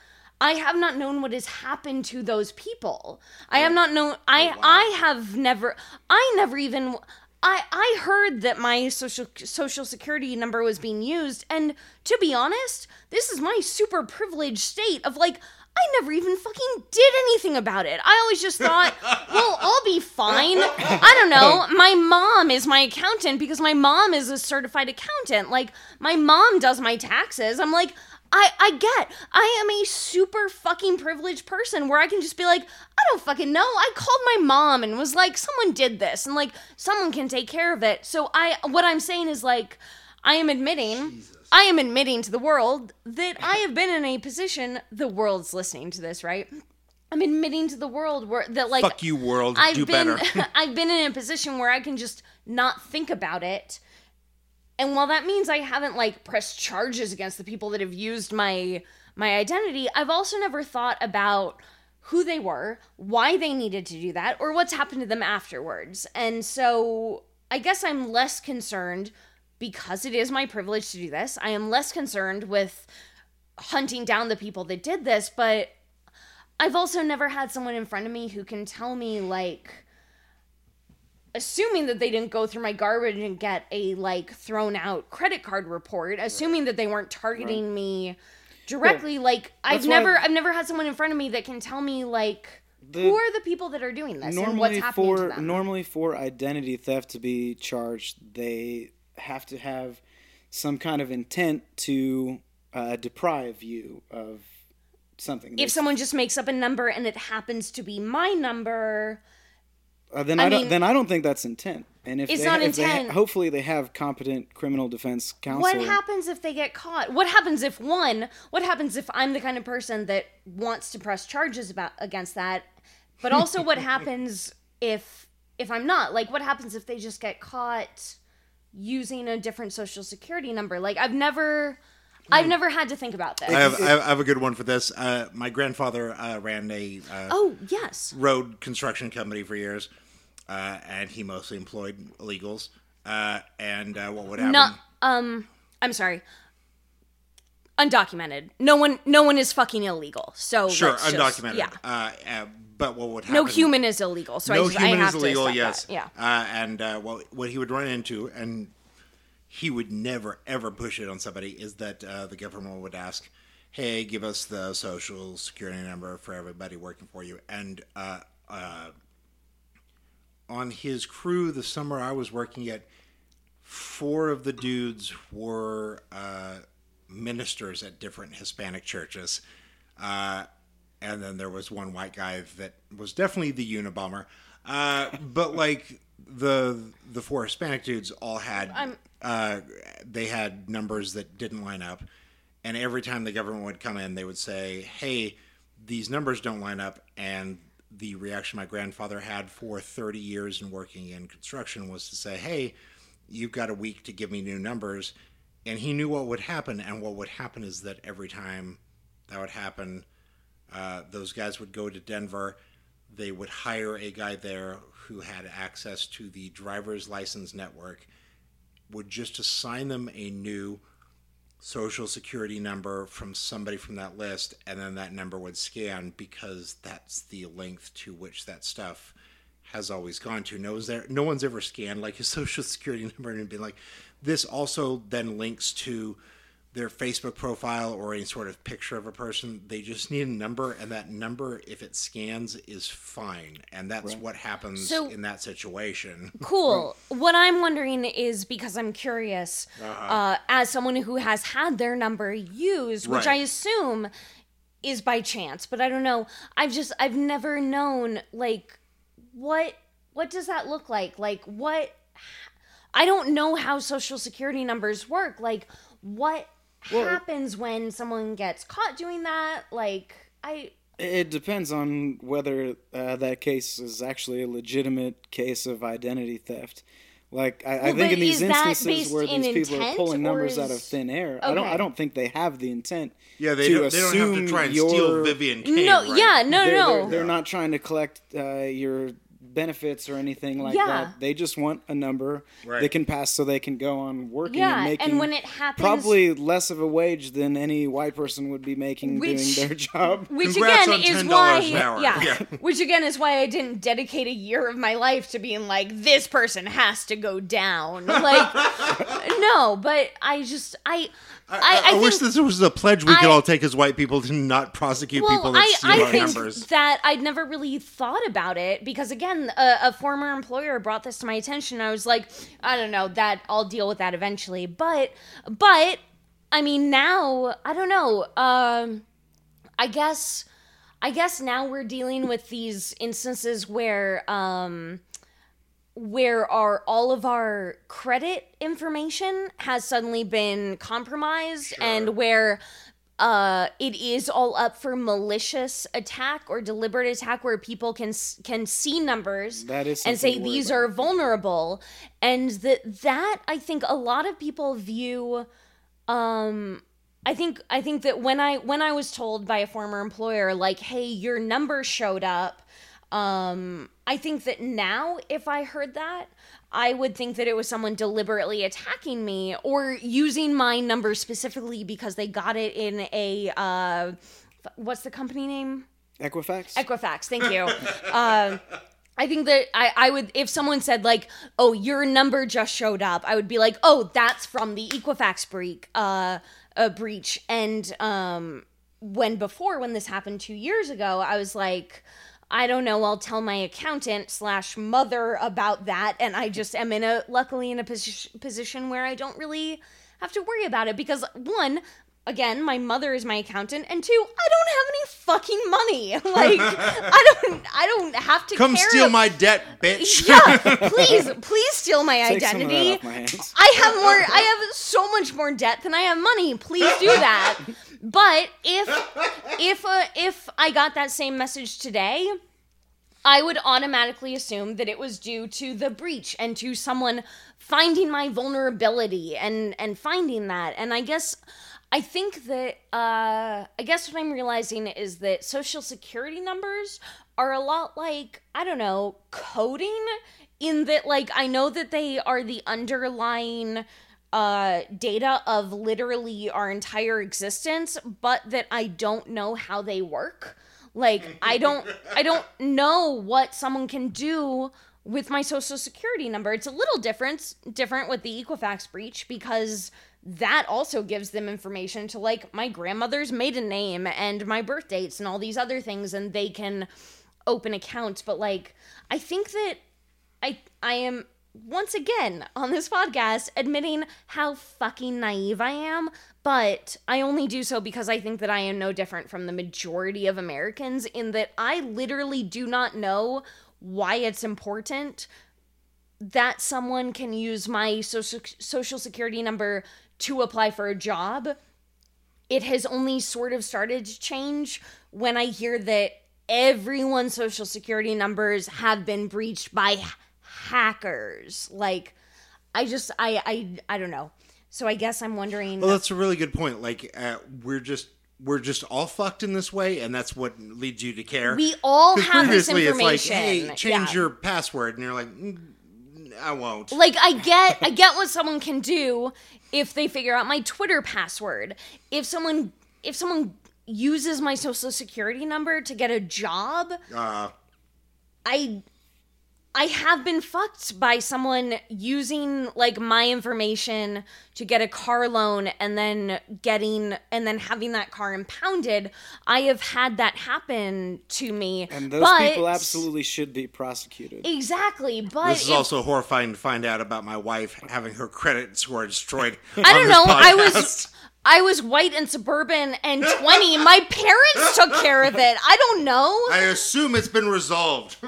I have not known what has happened to those people. I have oh. not known. I oh, I have never. I never even. I I heard that my social social security number was being used, and to be honest, this is my super privileged state of like. I never even fucking did anything about it. I always just thought, well, I'll be fine. I don't know. My mom is my accountant because my mom is a certified accountant. Like, my mom does my taxes. I'm like, I, I get I am a super fucking privileged person where I can just be like, I don't fucking know. I called my mom and was like, someone did this and like someone can take care of it. So I what I'm saying is like I am admitting I am admitting to the world that I have been in a position the world's listening to this, right? I'm admitting to the world where that like Fuck you, world. I've Do been better. I've been in a position where I can just not think about it. And while that means I haven't like pressed charges against the people that have used my my identity, I've also never thought about who they were, why they needed to do that, or what's happened to them afterwards. And so I guess I'm less concerned because it is my privilege to do this. I am less concerned with hunting down the people that did this, but I've also never had someone in front of me who can tell me like assuming that they didn't go through my garbage and get a like thrown out credit card report, assuming that they weren't targeting me directly like I've never I've never had someone in front of me that can tell me like The- who are the people that are doing this and what's normally happening for to them. normally for identity theft to be charged, they have to have some kind of intent to uh, deprive you of something. if someone just makes up a number and it happens to be my number, Uh, then I I, don't. mean- then I don't think that's intent. And if It's they, not if they ha- intent. hopefully they have competent criminal defense counsel. what happens if they get caught? What happens if one? What happens if I'm the kind of person that wants to press charges about against that? But also, what happens if if I'm not? Like, what happens if they just get caught using a different social security number? Like, I've never, I've never had to think about this. I have, I have I have a good one for this. Uh, my grandfather uh, ran a uh, oh yes, road construction company for years, uh, and he mostly employed illegals. Uh, and uh, what would happen? not um. I'm sorry. Undocumented. No one. No one is fucking illegal. So sure, let's just- undocumented. yeah. Uh, uh, but what would happen? No human is illegal. So I, no just, human I have is illegal. Yes. that. Yeah. Uh, and uh, what what he would run into, and he would never ever push it on somebody, is that uh, the government would ask, "Hey, give us the social security number for everybody working for you." And uh, uh, on his crew, the summer I was working at, four of the dudes were uh, ministers at different Hispanic churches. Uh, and then there was one white guy that was definitely the Unabomber. Uh, but like the the four Hispanic dudes all had uh, they had numbers that didn't line up, and every time the government would come in, they would say, "Hey, these numbers don't line up." And the reaction my grandfather had for 30 years in working in construction was to say, "Hey, you've got a week to give me new numbers." And he knew what would happen, and what would happen is that every time that would happen, uh, those guys would go to Denver. They would hire a guy there who had access to the driver's license network, would just assign them a new social security number from somebody from that list, and then that number would scan because that's the length to which that stuff has always gone to. No one's there. No one's ever scanned like his social security number and been like, this also then links to their Facebook profile or any sort of picture of a person. They just need a number, and that number, if it scans, is fine. And that's what happens So- in that situation. Cool. What I'm wondering is because I'm curious, Uh-huh. uh, as someone who has had their number used, which Right. I assume is by chance, but I don't know. I've just I've never known like what what does that look like? Like what I don't know how social security numbers work. Like what happens when someone gets caught doing that? Like I It depends on whether uh, that case is actually a legitimate case of identity theft. Like I, I think in these instances based where in these people are pulling or numbers out of thin air, I don't. I don't think they have the intent. Yeah, they to don't, they don't have to try and your- steal Vivian Kane. no, right? yeah, no, they're, no. They're, they're not trying to collect uh, your benefits or anything like Yeah. that. They just want a number Right. they can pass so they can go on working Yeah, and and making when it happens- probably less of a wage than any white person would be making Which- doing their job. Which Congrats again on is $10 why, an hour. yeah, Yeah. Which again is why I didn't dedicate a year of my life to being like, this person has to go down. Like, no, but I just, I, I, I, I think, wish this was a pledge we could all take as white people to not prosecute well, people that I, steal I our numbers. that I'd never really thought about it because again, a, a former employer brought this to my attention. I was like, I don't know, that I'll deal with that eventually. But, but, I mean, now I don't know. Um, I guess I guess now we're dealing with these instances where um where our all of our credit information has suddenly been compromised and where uh it is all up for malicious attack or deliberate attack where people can can see numbers That is and say these about. are vulnerable and that that I think a lot of people view um I think I think that when I when I was told by a former employer like hey your number showed up um I think that now if I heard that I would think that it was someone deliberately attacking me or using my number specifically because they got it in a uh what's the company name Equifax? Equifax, thank you. um, I think that I, I would, if someone said, like, oh, your number just showed up, I would be like, oh, that's from the Equifax breach. Uh, a breach. And um, when before, when this happened two years ago, I was like, I don't know. I'll tell my accountant slash mother about that, and I just am in a luckily in a posi- position where I don't really have to worry about it because one, again, my mother is my accountant, and two, I don't have any fucking money. Like I don't, I don't have to Come care steal ab- my debt, bitch. yeah, please, please steal my Take some of that identity. off my hands. I have more. I have so much more debt than I have money. Please do that. But if if uh, if I got that same message today, I would automatically assume that it was due to the breach and to someone finding my vulnerability and and finding that. And I guess I think that uh I guess what I'm realizing is that social security numbers are a lot like I don't know, coding in that like I know that they are the underlying uh data of literally our entire existence, but that I don't know how they work. Like I don't I don't know what someone can do with my social security number. It's a little different different with the Equifax breach because that also gives them information to like my grandmother's maiden name and my birth dates and all these other things and they can open accounts but like I think that I I am once again on this podcast admitting how fucking naive I am, but I only do so because I think that I am no different from the majority of Americans in that I literally do not know why it's important that someone can use my social social security number to apply for a job. It has only sort of started to change when I hear that everyone's social security numbers have been breached by hackers. Like I just I I I don't know. So I guess I'm wondering Well, that's a really good point. Like, uh, we're just we're just all fucked in this way, and that's what leads you to care. we all have this information. It's like, hey, change Yeah. your password, and you're like, "Mm, I won't. like I get I get what someone can do if they figure out my Twitter password. If someone if someone uses my social security number to get a job, Uh, I I have been fucked by someone using like my information to get a car loan and then getting and then having that car impounded. I have had that happen to me. And those but, people absolutely should be prosecuted. Exactly, but this is if- also horrifying to find out about my wife having her credit score destroyed. I don't know. I was I was white and suburban and 20. My parents took care of it. I don't know. I assume it's been resolved.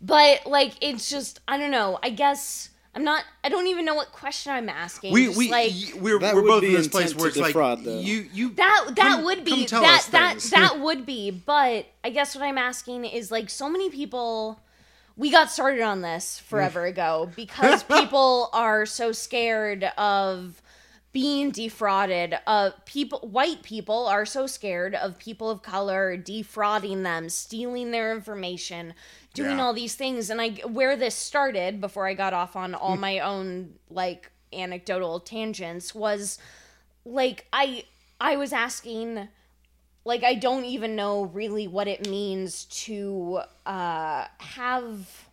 But like it's just I don't know. I guess I'm not I don't even know what question I'm asking. we Just, we like y- we're, That we're would both be in this place intent where to it's like defraud, though. you you that that come- would be come tell that us that things. that would be. But I guess what I'm asking is like so many people we got started on this forever ago because people are so scared of being defrauded. Uh, people, white people are so scared of people of color defrauding them, stealing their information, doing Yeah. all these things. And I, where this started before I got off on all my own like anecdotal tangents was like I, I was asking like I don't even know really what it means to uh, have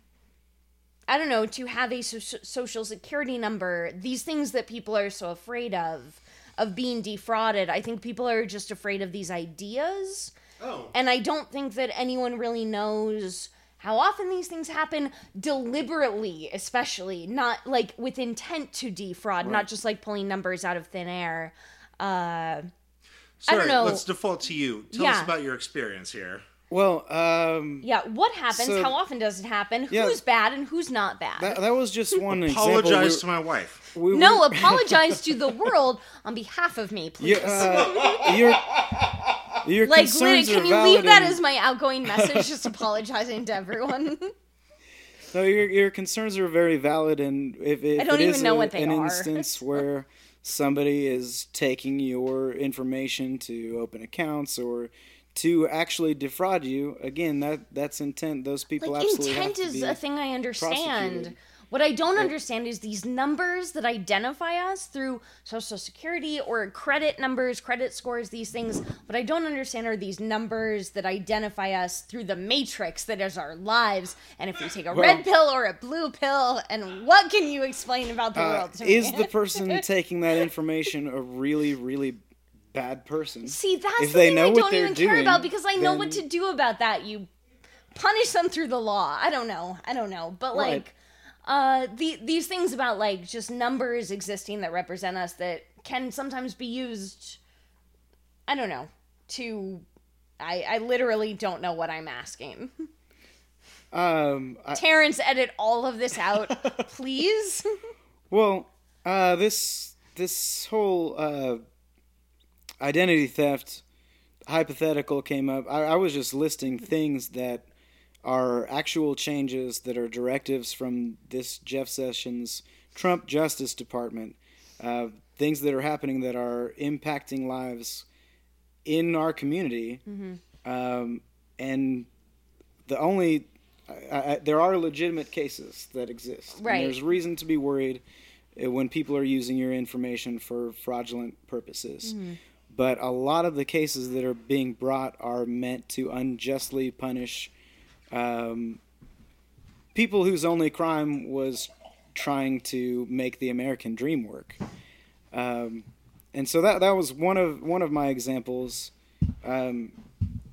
I don't know to have a so- social security number. These things that people are so afraid of of being defrauded. I think people are just afraid of these ideas. Oh. And I don't think that anyone really knows how often these things happen deliberately, especially not like with intent to defraud, not just like pulling numbers out of thin air. Uh Sorry, know. let's default to you. Tell us about your experience here. Well, um, Yeah, what happens? So- how often does it happen? Yeah. Who's bad and who's not bad? that, that was just one example. Apologize We- to my wife. we- we- no, apologize to the world on behalf of me, please. you- uh, your your like, concerns can you leave that as my outgoing message? Just apologizing to everyone. No, your your concerns are very valid, and if, if I don't it even is know a- what they an are. instance where somebody is taking your information to open accounts or to actually defraud you, again, that that's intent. Those people like absolutely intent have to is be a thing I understand. prosecuted. What I don't understand is these numbers that identify us through social security or credit numbers, credit scores, these things. What I don't understand are these numbers that identify us through the matrix that is our lives. And if we take a red pill or a blue pill, and what can you explain about the Uh, world to me? is the person taking that information a really, really bad person? See, that's if the they thing know I what don't they're even care doing, about because I know what to do about that. You punish them through the law. I don't know. I don't know. But Right. like uh the these things about like just numbers existing that represent us that can sometimes be used I don't know to I I literally don't know what I'm asking. Um, I, Terrence edit all of this out, please. Well, uh, this this whole uh, identity theft hypothetical came up. I, I was just listing things that are actual changes that are directives from this Jeff Sessions Trump Justice Department. Uh, things that are happening that are impacting lives in our community, um, and the only I, I, there are legitimate cases that exist. Right. And there's reason to be worried uh, when people are using your information for fraudulent purposes. But a lot of the cases that are being brought are meant to unjustly punish um, people whose only crime was trying to make the American dream work. Um, and so that that was one of one of my examples. Um,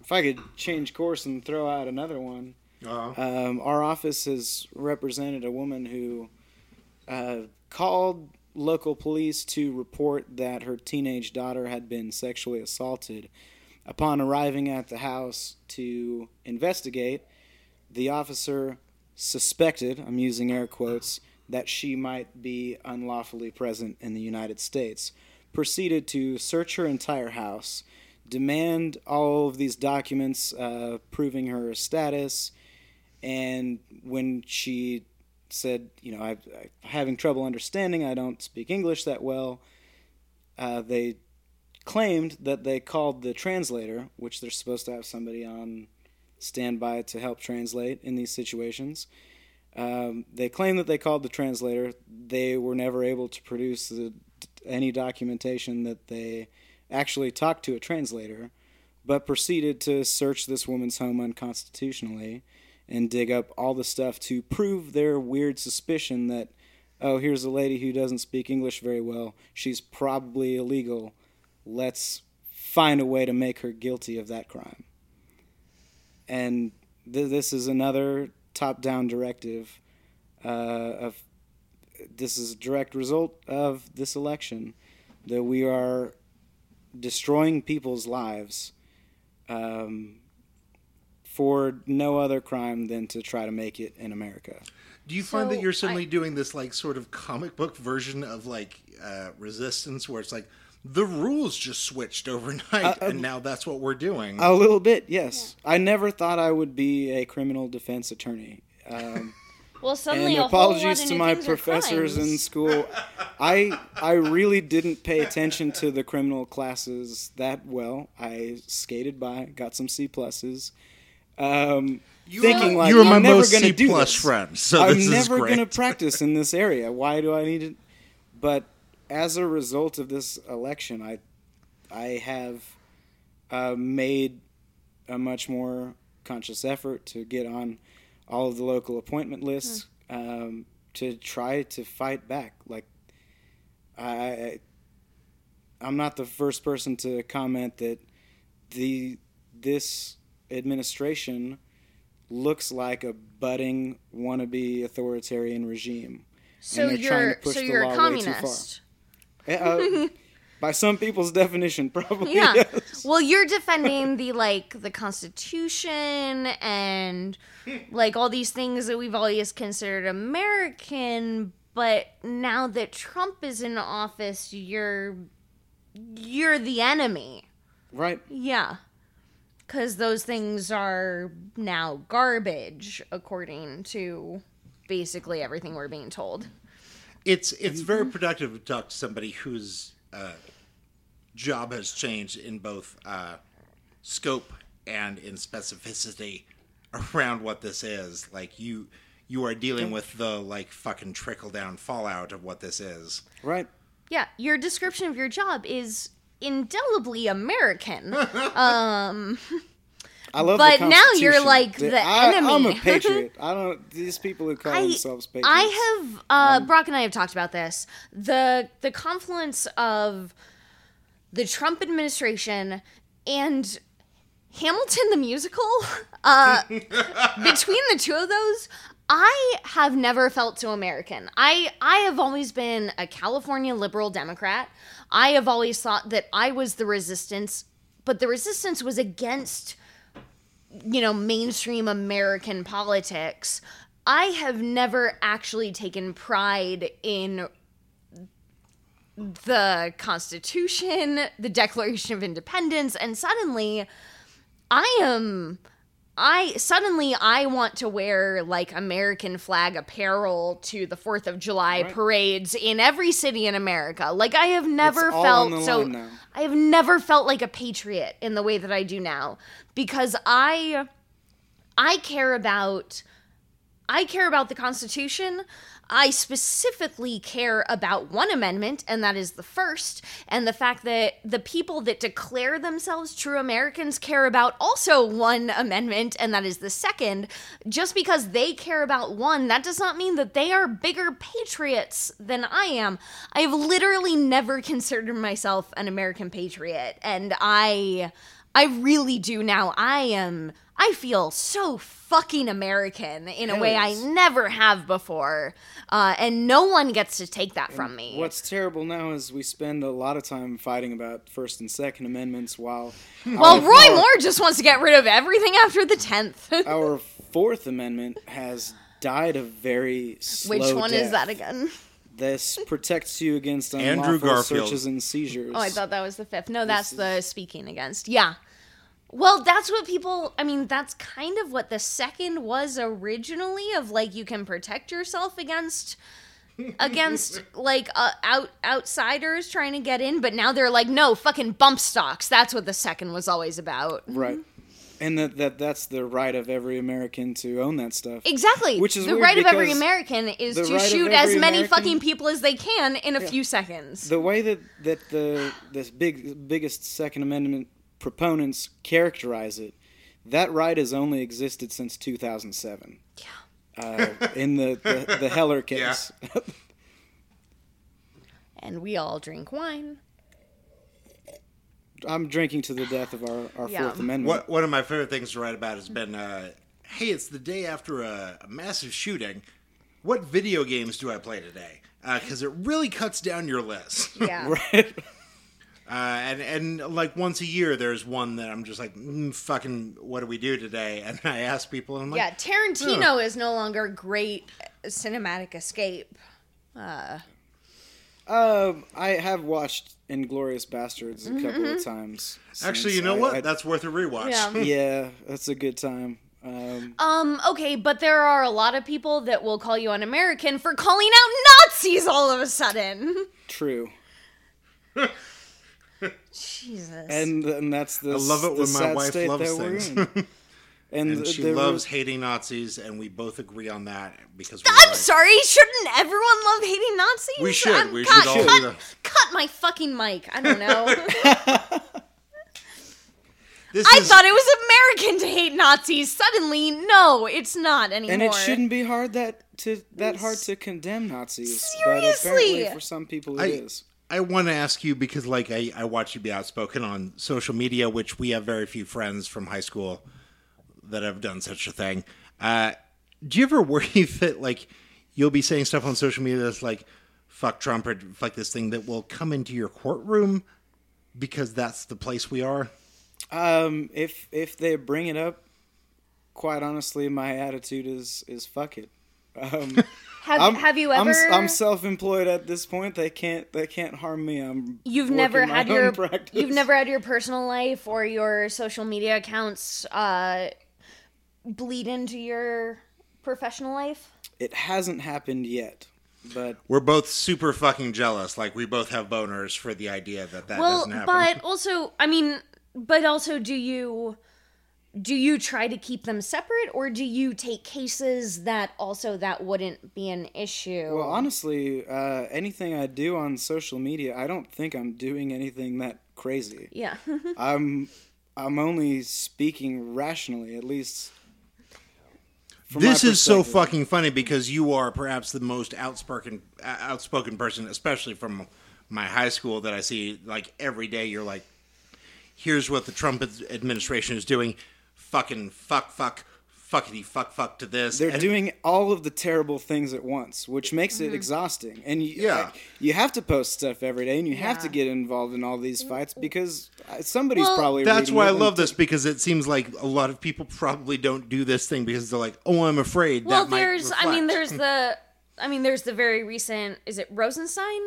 if I could change course and throw out another one, Uh, um, our office has represented a woman who uh, called local police to report that her teenage daughter had been sexually assaulted. Upon arriving at the house to investigate, the officer suspected, I'm using air quotes, that she might be unlawfully present in the United States. Proceeded to search her entire house, demand all of these documents uh, proving her status, and when she said, you know, I'm having trouble understanding, I don't speak English that well, uh, they claimed that they called the translator, which they're supposed to have somebody on standby to help translate in these situations. Um, they claim that they called the translator. They were never able to produce the, any documentation that they actually talked to a translator, but proceeded to search this woman's home unconstitutionally and dig up all the stuff to prove their weird suspicion that, oh, here's a lady who doesn't speak English very well. She's probably illegal. Let's find a way to make her guilty of that crime. And th- this is another top-down directive uh, of this is a direct result of this election that we are destroying people's lives um, for no other crime than to try to make it in America. do you find that you're suddenly I- doing this like sort of comic book version of like uh, resistance, where it's like the rules just switched overnight, and now that's what we're doing? A little bit, yes. I never thought I would be a criminal defense attorney. Um, Well, suddenly and a whole lot apologies to my professors in school. I I really didn't pay attention to the criminal classes that well. I skated by, got some C pluses. Um, thinking like you were my I'm never most C plus friend, so I'm this is never gonna practice in this area. Why do I need it? But as a result of this election, I I have uh, made a much more conscious effort to get on all of the local appointment lists um, to try to fight back. Like I, I, I'm not the first person to comment that the this administration looks like a budding wannabe authoritarian regime. So they're trying to you're push so the you're a law way too far. communist. Uh, by some people's definition, probably. Yeah. yes. Well, you're defending the like the Constitution and like all these things that we've always considered American, but now that Trump is in office, you're you're the enemy. Right. Yeah. Cuz those things are now garbage according to basically everything we're being told. It's it's very productive to talk to somebody whose uh, job has changed in both uh, scope and in specificity around what this is. Like you you are dealing with the like fucking trickle down fallout of what this is. Right. Yeah, your description of your job is indelibly American. I love But now you're like the I, I'm a patriot. I don't. These people who call I, themselves patriots. I have uh, Brock and I have talked about this. The the confluence of the Trump administration and Hamilton the musical. Uh, between the two of those, I have never felt so American. I I have always been a California liberal Democrat. I have always thought that I was the resistance, but the resistance was against you know, mainstream American politics, I have never actually taken pride in the Constitution, the Declaration of Independence, and suddenly I am. I suddenly I want to wear like American flag apparel to the 4th of July Right. parades in every city in America. Like I have never felt so. I have never felt like a patriot in the way that I do now because I I care about I care about the Constitution. I specifically care about one amendment, and that is the first, and the fact that the people that declare themselves true Americans care about also one amendment, and that is the second. Just because they care about one, that does not mean that they are bigger patriots than I am. I have literally never considered myself an American patriot, and I. I really do now. I am. I feel so fucking American in a way I never have before, uh, and no one gets to take that from me. What's terrible now is we spend a lot of time fighting about First and Second Amendments, while well, Roy our- Moore just wants to get rid of everything after the tenth. our Fourth Amendment has died a very slow Which one is that again? This protects you against Andrew unlawful Garfield. searches and seizures. Oh, I thought that was the fifth. No, that's is- the speaking against. Yeah. Well, that's what people. I mean, that's kind of what the second was originally. Of like, you can protect yourself against against like uh, out outsiders trying to get in, but now they're like, no, fucking bump stocks. That's what the second was always about. Right. And that, that that's the right of every American to own that stuff. Exactly. Which is the right of every American is to right shoot as many American- fucking people as they can in a few seconds. The way that that the this big biggest Second Amendment proponents characterize it, that right has only existed since 2007. Yeah. Uh, in the, the the Heller case. Yeah. and we all drink wine. I'm drinking to the death of our, our Yeah. Fourth Amendment. What one of my favorite things to write about has been, uh, hey, it's the day after a, a massive shooting. What video games do I play today? Because it really cuts down your list. Yeah. Right. Uh, and and like once a year, there's one that I'm just like, mm, fucking, what do we do today? And I ask people, and I'm like, Yeah, Tarantino is no longer great cinematic escape. Um, I have watched Inglourious Basterds a couple Mm-hmm. of times. actually, you know I- what? I- That's worth a rewatch. Yeah. yeah, that's a good time. Um, Um, okay, but there are a lot of people that will call you un-American for calling out Nazis all of a sudden. true. Jesus. And, and that's the I love it the when my sad wife state loves that things. And, and she loves was- hating Nazis, and we both agree on that because we're I'm like- sorry, shouldn't everyone love hating Nazis? We should. I'm- We cut, should all cut, do cut my fucking mic. I don't know. This I is, thought it was American to hate Nazis. Suddenly, no, it's not anymore. and it shouldn't be hard that to that hard to condemn Nazis. But Seriously. apparently for some people I- it is. I want to ask you because, like, I, I watch you be outspoken on social media, which we have very few friends from high school that have done such a thing. Uh, do you ever worry that, like, you'll be saying stuff on social media that's like, fuck Trump or fuck this thing that will come into your courtroom because that's the place we are? Um, if if they bring it up, quite honestly, my attitude is is fuck it. Um, have, I'm, have you I'm, ever? I'm self-employed at this point. They can't they can't harm me. I'm You've never had own your practice. you've never had your personal life or your social media accounts uh, bleed into your professional life. It hasn't happened yet, but We're both super fucking jealous. Like, we both have boners for the idea that that well, doesn't happen. but also, I mean, but also, do you do you try to keep them separate, or do you take cases that also that wouldn't be an issue? well, honestly, uh, anything I do on social media, I don't think I'm doing anything that crazy. yeah. I'm I'm only speaking rationally, at least. this is so fucking funny because you are perhaps the most outspoken uh, outspoken person especially from my high school that i see like every day you're like here's what the trump administration is doing fucking fuck fuck fuckity fuck fuck to this They're And- doing all of the terrible things at once, which makes it exhausting. And you, Yeah. you have to post stuff every day, and you have to get involved in all these fights because uh, somebody's Well, probably. that's why i love t- this because it seems like a lot of people probably don't do this thing because they're like oh i'm afraid Well, that might there's, I mean, there's the, I mean, there's the very recent. Is it Rosenstein?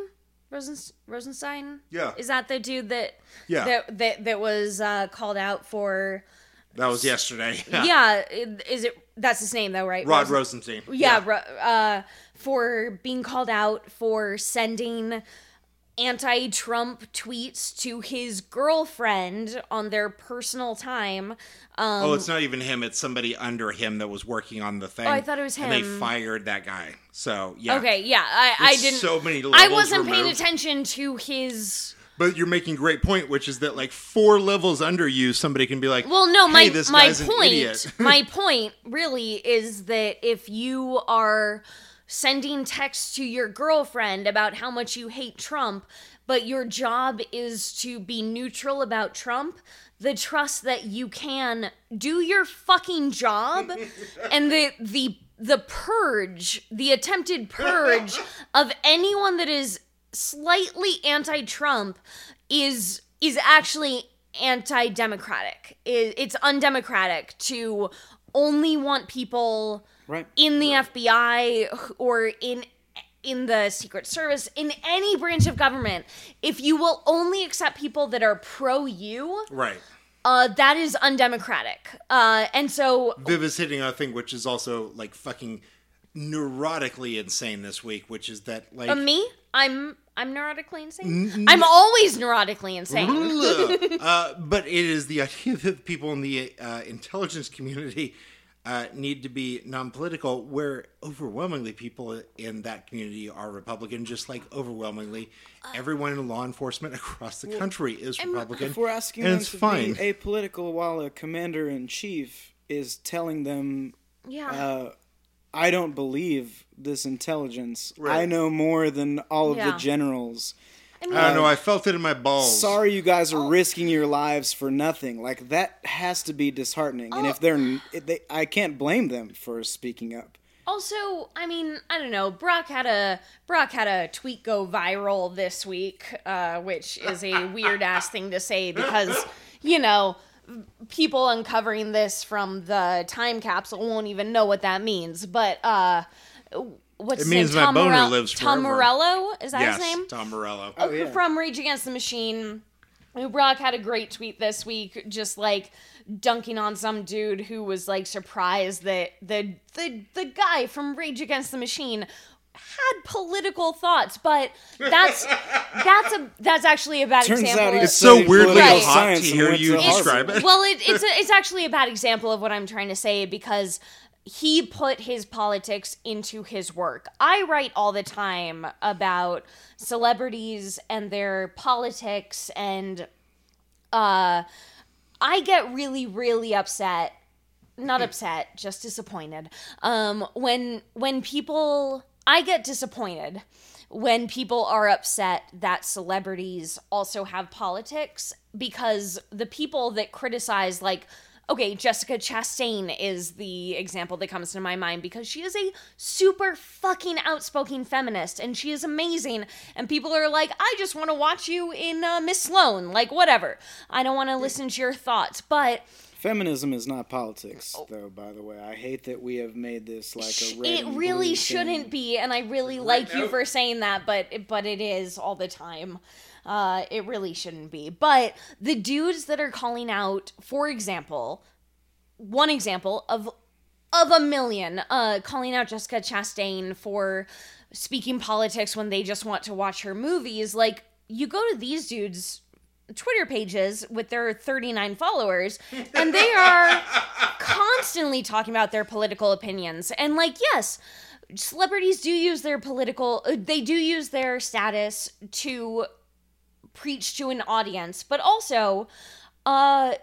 Rosen, Rosenstein? Yeah. Is that the dude that? Yeah. That that that was uh, called out for? That was yesterday Yeah. i- Is it? That's his name though, right? rod Rosen- rosenstein yeah, Ro- uh, for being called out for sending anti-Trump tweets to his girlfriend on their personal time. Um, Oh, it's not even him. It's somebody under him that was working on the thing. Oh, I thought it was him. And they fired that guy. So yeah. okay, yeah, I, I didn't. so many I wasn't paying attention to his. But you're making a great point, which is that like four levels under you, somebody can be like, Well, no, hey, my this my point, my point really is that if you are sending texts to your girlfriend about how much you hate Trump, but your job is to be neutral about Trump, the trust that you can do your fucking job and the the the purge, the attempted purge of anyone that is slightly anti-Trump is is actually anti-democratic. It's undemocratic to only want people Right. in the FBI or in in the Secret Service, in any branch of government. If you will only accept people that are pro you, right. uh, that is undemocratic. Uh, and so Viv is hitting a thing which is also like fucking neurotically insane this week, which is that like uh, me, I'm I'm neurotically insane. I'm always neurotically insane. uh, but it is the idea that people in the uh, intelligence community uh, need to be non-political, where overwhelmingly people in that community are Republican, just like overwhelmingly everyone in law enforcement across the country is Republican. If we're asking and them it's to fine. be apolitical while a commander in chief is telling them, Yeah. "I don't believe this intelligence. I know more than all of Yeah. the generals." I mean, I don't know. I felt it in my balls. Sorry, you guys Oh. are risking your lives for nothing. Like that has to be disheartening. And Oh. if they're, if they, I can't blame them for speaking up. Also, I mean, I don't know. Brock had a Brock had a tweet go viral this week, uh, which is a weird ass thing to say because you know people uncovering this from the time capsule won't even know what that means. But uh, what's It his means name? my Tom boner Morello- lives Tom. Morello is that yes, his name? Tom Morello. Oh, yeah. from Rage Against the Machine. Brock had a great tweet this week, just like dunking on some dude who was like surprised that the the the guy from Rage Against the Machine had political thoughts, but that's that's a that's actually a bad Turns example. out of- It's so studied weirdly Right. hot science to hear you describe it. well, it, it's a, it's actually a bad example of what I'm trying to say because he put his politics into his work. I write all the time about celebrities and their politics and uh I get really really upset not upset, just disappointed. Um, when when people, I get disappointed when people are upset that celebrities also have politics because the people that criticize, like, okay, Jessica Chastain is the example that comes to my mind because she is a super fucking outspoken feminist and she is amazing. And people are like, I just want to watch you in uh, Miss Sloane, like, whatever. I don't want to listen to your thoughts, but. Feminism is not politics, though. By the way, I hate that we have made this like a red it and really blue shouldn't thing. be and i really like you for saying that but but it is all the time uh it really shouldn't be but the dudes that are calling out for example one example of of a million uh calling out jessica chastain for speaking politics when they just want to watch her movies like you go to these dudes Twitter pages with their 39 followers, and they are constantly talking about their political opinions. And, like, yes, celebrities do use their political, uh, they do use their status to preach to an audience, but also, uh,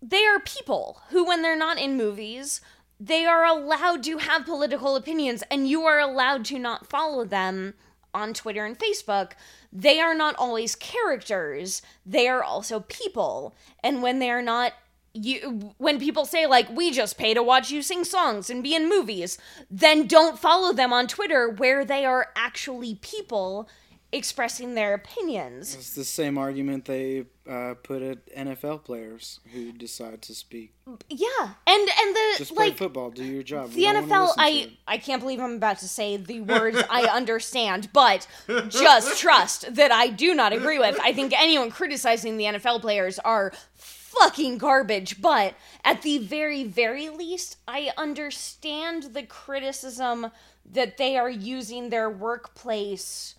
they are people who, when they're not in movies, they are allowed to have political opinions, and you are allowed to not follow them on Twitter and Facebook. They are not always characters, they are also people. And when they are not you when people say like we just pay to watch you sing songs and be in movies, then don't follow them on Twitter where they are actually people expressing their opinions. It's the same argument they uh, put at NFL players who decide to speak. Yeah. And and the Just play like football, do your job. the NFL, I. I can't believe I'm about to say the words I understand, but just trust that I do not agree with. I think anyone criticizing the NFL players are fucking garbage, but at the very very least, I understand the criticism that they are using their workplace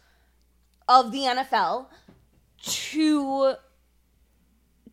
of the NFL to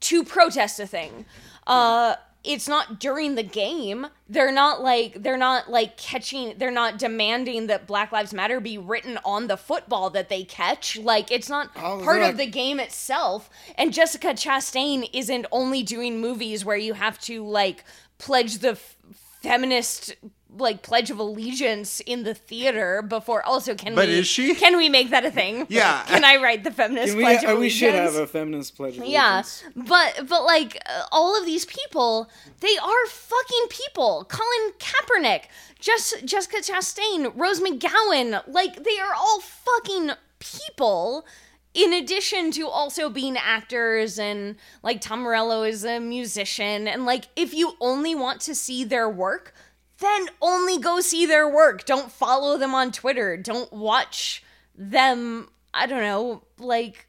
to protest a thing. Uh it's not during the game. They're not like they're not like catching they're not demanding that Black Lives Matter be written on the football that they catch. Like it's not Oh, part of the game itself. And Jessica Chastain isn't only doing movies where you have to like pledge the f- feminist like pledge of allegiance in the theater before also can But we is she? can we make that a thing Yeah. can i write the feminist Can we, pledge of uh, we allegiance should have a feminist pledge of Allegiance. yeah, but but like uh, all of these people, they are fucking people. Colin Kaepernick, just Jessica Chastain, Rose McGowan, like they are all fucking people. In addition to also being actors and like Tom Morello is a musician and like if you only want to see their work, then only go see their work. Don't follow them on Twitter. Don't watch them. I don't know, like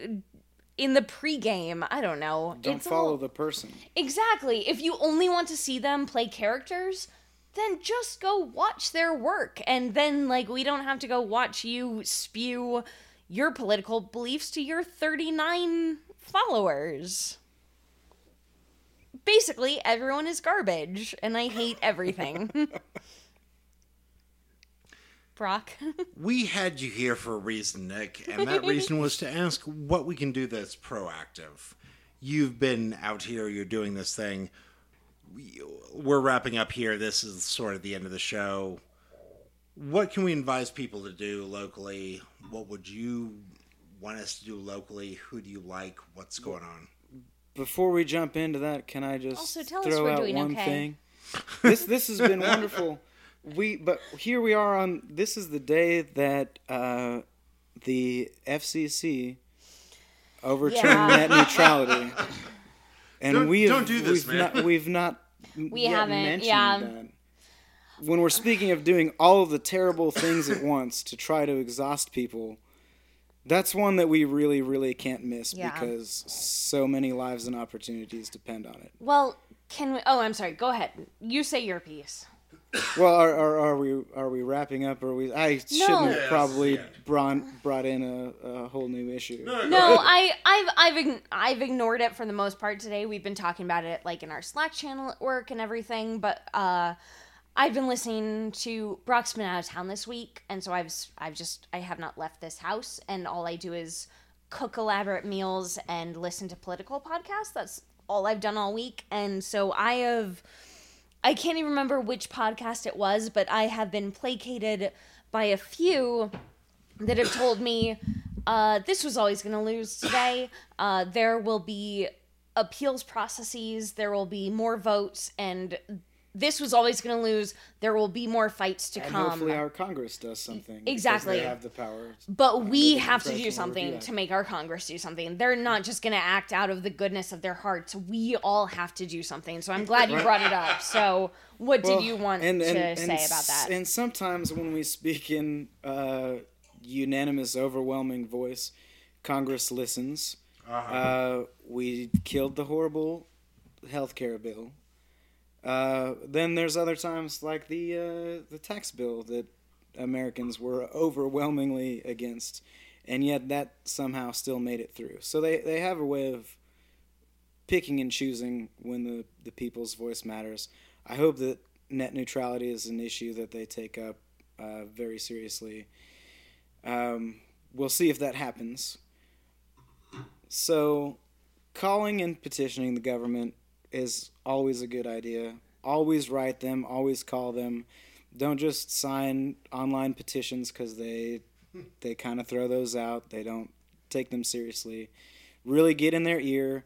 in the pregame. I don't know. Don't It's follow all- the person. Exactly. If you only want to see them play characters, then just go watch their work. And then, like, we don't have to go watch you spew your political beliefs to your 39 followers. Basically, everyone is garbage, and I hate everything. Brock. We had you here for a reason, Nik, and that reason was to ask what we can do that's proactive. You've been out here, you're doing this thing. We- We're wrapping up here. This is sort of the end of the show. What can we advise people to do locally? What would you want us to do locally? Who do you like? What's going on? Before we jump into that, can I just Also, tell us throw we're out doing one okay. thing? This this has been wonderful. We but here we are on. This is the day that uh, the FCC overturned Yeah. net neutrality, and Don't- we have, don't do this, we've man. not we've not We yet haven't, mentioned yeah. that. When we're speaking of doing all of the terrible things at once to try to exhaust people, that's one that we really, really can't miss Yeah. because so many lives and opportunities depend on it. Well, Can we? Oh, I'm sorry. Go ahead. You say your piece. Well, are, are, are we are we wrapping up? Or are we? I shouldn't have Yes, probably yeah. brought brought in a, a whole new issue. No, I, I've, I've, ign- I've ignored it for the most part today. We've been talking about it like in our Slack channel at work and everything, but uh, I've been listening to Brock's been out of town this week, and so I've, I've just, I have not left this house, and all I do is cook elaborate meals and listen to political podcasts. That's all I've done all week, and so I have. I can't even remember which podcast it was, but I have been placated by a few that have told me uh, this was always going to lose today. Uh, there will be appeals processes, there will be more votes, and this was always going to lose. There will be more fights to And come. hopefully our Congress does something. Exactly. They have the power. But we have to do something to make our Congress do something. They're not just going to act out of the goodness of their hearts. We all have to do something. So I'm glad you brought it up. So, what Well, did you want and- and- to and say about that? And sometimes when we speak in uh, unanimous, overwhelming voice, Congress listens. uh we killed the horrible healthcare bill. Uh, then there's other times like the uh, the tax bill that Americans were overwhelmingly against, and yet that somehow still made it through. So they, they have a way of picking and choosing when the, the people's voice matters. I hope that net neutrality is an issue that they take up uh, very seriously. Um, we'll see if that happens. So, calling and petitioning the government is always a good idea. Always write them, always call them. Don't just sign online petitions because they they kind of throw those out. They don't take them seriously. Really get in their ear.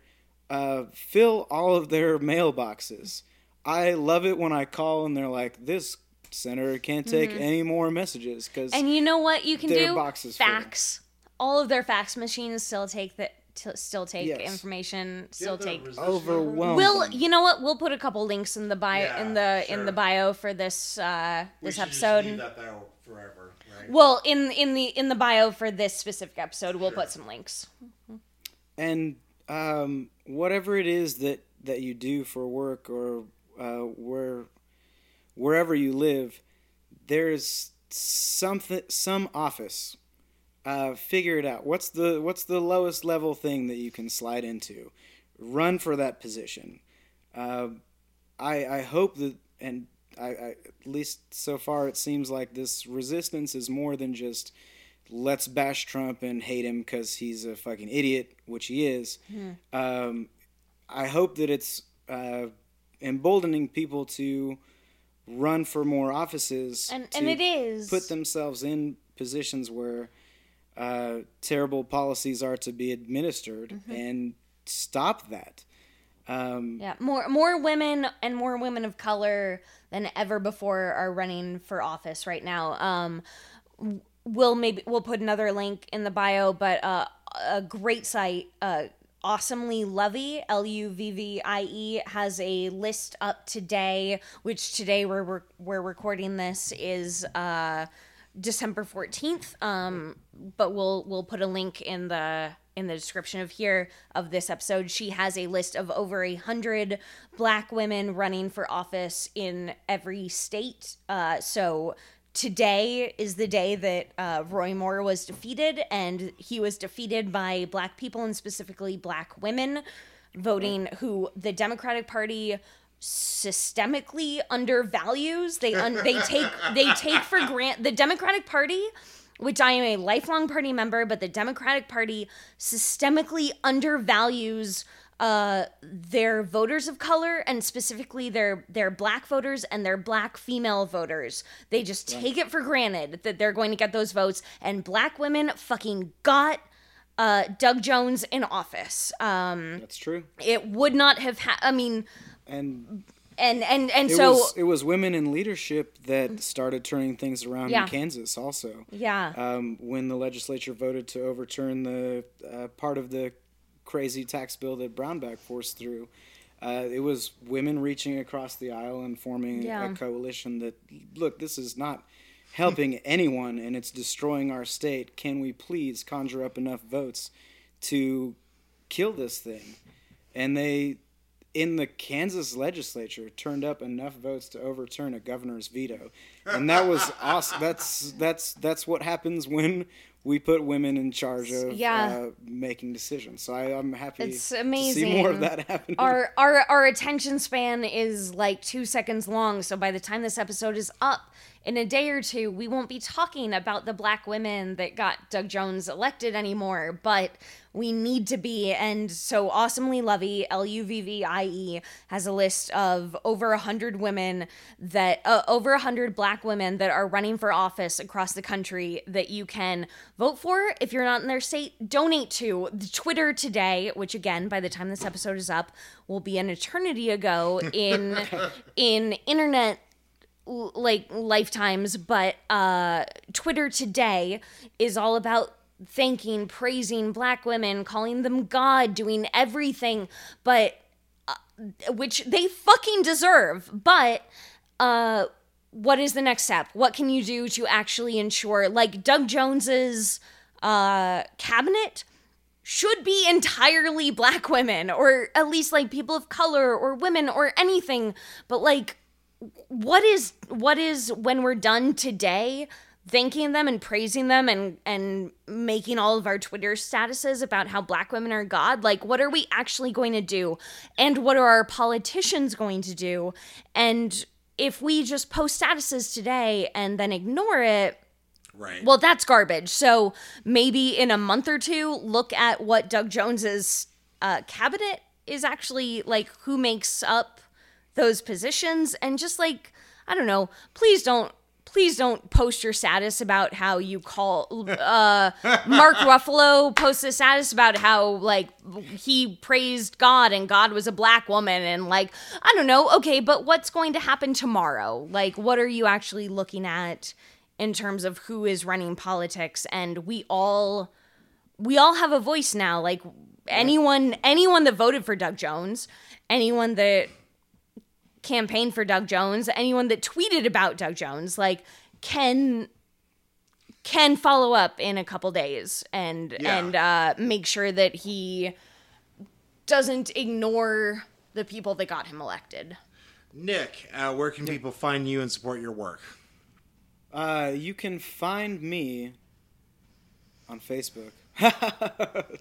Uh, fill all of their mailboxes. I love it when I call and they're like, "This senator can't take any more messages because and you know what you can do? box is full. fax. All of their fax machines still take that. T- still take Yes. information. Still take. resistance overwhelming. We'll, you know what? We'll put a couple links in the bio Yeah, in the in the bio for this uh, We this should just episode. leave that there forever, right? Well, in in the in the bio for this specific episode, we'll Sure. put some links. and um, whatever it is that that you do for work or uh, where wherever you live, there's something some office. Uh, figure it out. What's the what's the lowest level thing that you can slide into? Run for that position. Uh, I I hope that and I, I at least so far it seems like this resistance is more than just let's bash Trump and hate him because he's a fucking idiot, which he is. Um, I hope that it's uh, emboldening people to run for more offices And and it is put themselves in positions where uh, terrible policies are to be administered Mm-hmm. and stop that. Um, Yeah, more more women and more women of color than ever before are running for office right now. Um, we'll maybe we'll put another link in the bio, but uh, a great site, uh, awesomely Luvvie L U V V I E has a list up today. Which today we're we're, we're recording this is. Uh, December 14th um but we'll we'll put a link in the in the description of here of this episode. She has a list of over a hundred black women running for office in every state. Uh so today is the day that uh, Roy Moore was defeated, and he was defeated by black people and specifically black women voting who the Democratic Party systemically undervalues. They un- they take they take for grant the Democratic Party, which I am a lifelong party member, but the Democratic Party systemically undervalues uh their voters of color and specifically their their black voters and their black female voters they just take it for granted that they're going to get those votes and black women fucking got uh Doug Jones in office um that's true. it would not have ha- I mean And and and and it so was it was women in leadership that started turning things around Yeah. in Kansas also. yeah um, when the legislature voted to overturn the uh, part of the crazy tax bill that Brownback forced through. Uh, it was women reaching across the aisle and forming Yeah. a coalition that, look, this is not helping anyone and it's destroying our state. Can we please conjure up enough votes to kill this thing? And they in the Kansas legislature turned up enough votes to overturn a governor's veto, and that was awesome. That's that's that's what happens when we put women in charge of Yeah. uh, making decisions. So I, I'm happy It's to amazing. see more of that happening. our our our attention span is like two seconds long so by the time this episode is up in a day or two we won't be talking about the black women that got doug jones elected anymore but we need to be. And so awesomely luvvie l-u-v-v-i-e E, has a list of over 100 women that uh, over 100 black women that are running for office across the country that you can vote for. If you're not in their state donate to the twitter today which again by the time this episode is up will be an eternity ago in in internet like lifetimes. But uh twitter today is all about thanking praising black women calling them god doing everything but uh, which they fucking deserve. But uh what is the next step? What can you do to actually ensure like doug jones's uh cabinet should be entirely black women or at least like people of color or women or anything. But like what is what is when we're done today thanking them and praising them and and making all of our twitter statuses about how black women are god like what are we actually going to do and what are our politicians going to do and if we just post statuses today and then ignore it Right. well, that's garbage. So maybe in a month or two, look at what Doug Jones's uh, cabinet is actually like, who makes up those positions, and just like, I don't know, please don't. Please don't post your status about how you call uh, Mark Ruffalo posts a status about how like he praised God and God was a black woman and like I don't know. Okay but what's going to happen tomorrow? Like what are you actually looking at in terms of who is running politics? And we all we all have a voice now. Like anyone anyone that voted for Doug Jones anyone that campaigned for Doug Jones anyone that tweeted about Doug Jones like can can follow up in a couple days and Yeah. and uh make sure that he doesn't ignore the people that got him elected Nik, uh, where can people find you and support your work? Uh, you can find me on Facebook.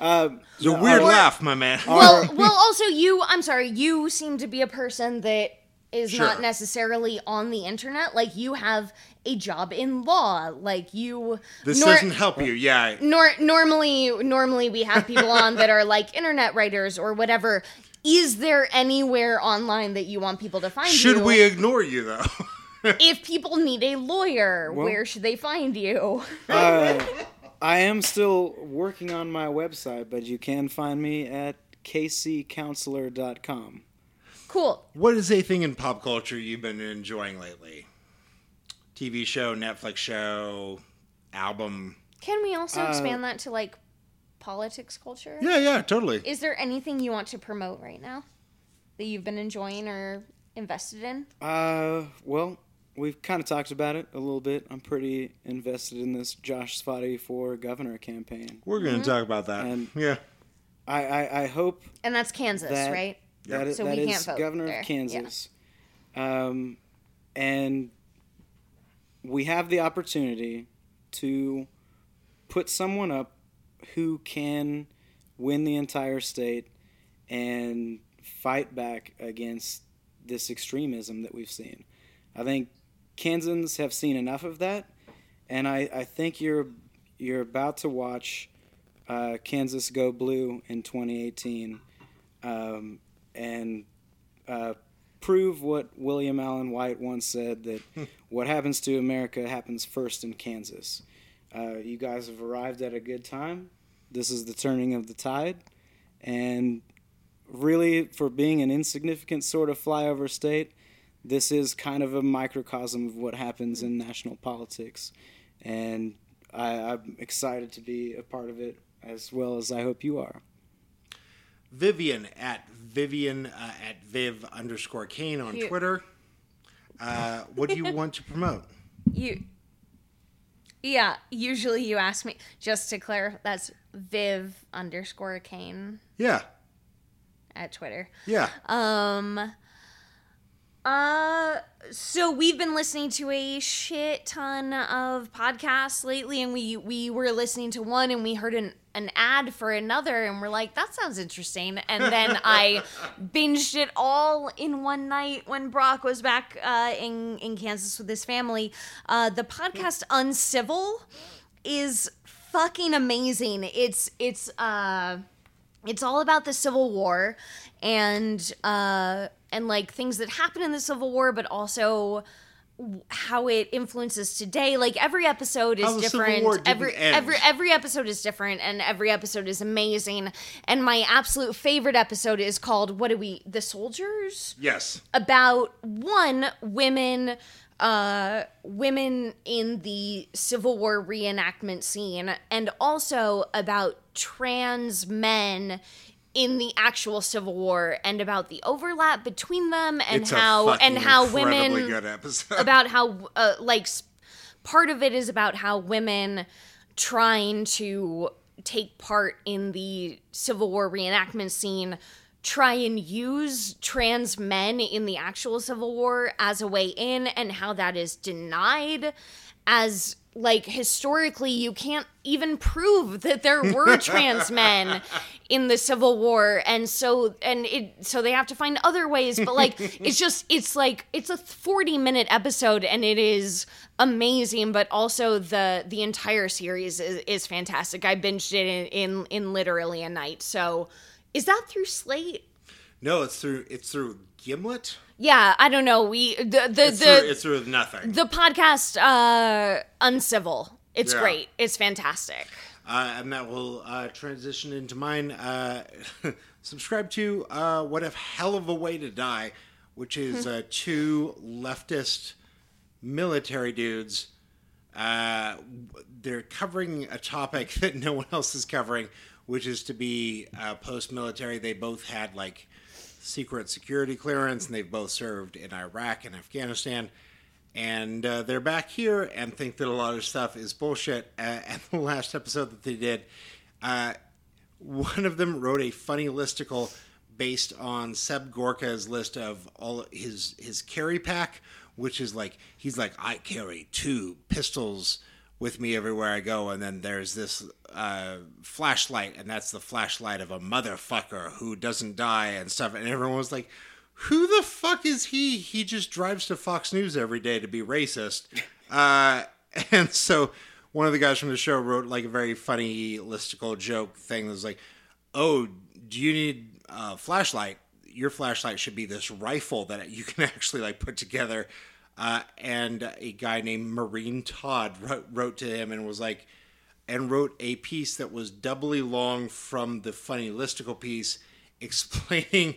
um, It's a weird Or- laugh, my man. well well also you i'm sorry you seem to be a person that is Sure. not necessarily on the internet like you have a job in law like you this nor- doesn't help you. Yeah. nor- normally normally we have people on that are like internet writers or whatever is there anywhere online that you want people to find you? Should you we ignore you though? if people need a lawyer Well- where should they find you uh, I am still working on my website, but you can find me at kccounselor.com. cool what is a thing in pop culture you've been enjoying lately? TV show, Netflix show, album. can we also Uh, expand that to like politics culture Yeah, yeah, totally. Is there anything you want to promote right now that you've been enjoying or invested in? Uh, well, we've kind of talked about it a little bit. I'm pretty invested in this Josh Svaty for governor campaign. We're going to talk about that. And- yeah. I, I, I hope And that's Kansas, That- right? that is, So that we is can't vote governor there. of Kansas. Um, and we have the opportunity to put someone up who can win the entire state and fight back against this extremism that we've seen. I think Kansans have seen enough of that, and I, I think you're you're about to watch uh, Kansas go blue in 2018, um, and uh, prove what William Allen White once said that what happens to America happens first in Kansas. Uh, you guys have arrived at a good time. This is the turning of the tide, and really, for being an insignificant sort of flyover state, this is kind of a microcosm of what happens in national politics, and I, I'm excited to be a part of it as well as I hope you are. Vivian at Vivian uh, at Viv underscore Kane on You- Twitter. Uh, what do you want to promote? You Yeah, usually you ask me just to clarify that's Viv underscore Kane. Yeah. at Twitter. Yeah. Um. Uh, so we've been listening to a shit ton of podcasts lately, and we we were listening to one, and we heard an an ad for another, and we're like, that sounds interesting. And then I binged it all in one night when Brock was back uh, in in Kansas with his family. Uh, the podcast Uncivil is fucking amazing. It's it's uh it's all about the Civil War and uh and like things that happen in the Civil War, but also how it influences today. Like every episode is How the Civil different. Every end. every every episode is different, and every episode is amazing. And my absolute favorite episode is called "What Do We the Soldiers?" yes. about one women uh women in the civil war reenactment scene and also about trans men in the actual civil war and about the overlap between them and It's how and how women good episode. about how uh, like part of it is about how women trying to take part in the Civil War reenactment scene try and use trans men in the actual Civil War as a way in and how that is denied. As like historically you can't even prove that there were trans men in the civil war. And so and it so they have to find other ways. But like it's just it's like it's a 40 minute episode and it is amazing. But also the the entire series is, is fantastic. I binged it in, in in literally a night. So is that through slate no, it's through it's through Gimlet. yeah i don't know we the the It's, the, through, it's through nothing. the podcast uh uncivil it's Yeah. great it's fantastic uh, and that will uh, transition into mine. Uh, subscribe to uh, "What a Hell of a Way to Die," which is uh, two leftist military dudes. Uh, they're covering a topic that no one else is covering, which is to be uh, post-military. They both had like secret security clearance, and they've both served in Iraq and Afghanistan and uh, they're back here and think that a lot of stuff is bullshit. Uh, and the last episode that they did, uh, one of them wrote a funny listicle based on Seb Gorka's list of all his his carry pack, which is like he's like I carry two pistols with me everywhere I go, and then there's this uh, flashlight, and that's the flashlight of a motherfucker who doesn't die and stuff. And everyone was like, "Who the fuck is he? He just drives to Fox News every day to be racist." Uh, and so one of the guys from the show wrote like a very funny listicle joke thing that was like, "Oh, do you need a flashlight? Your flashlight should be this rifle that you can actually like put together." Uh, and a guy named Marine Todd wrote, wrote to him and was like, and wrote a piece that was doubly long from the funny listicle piece, explaining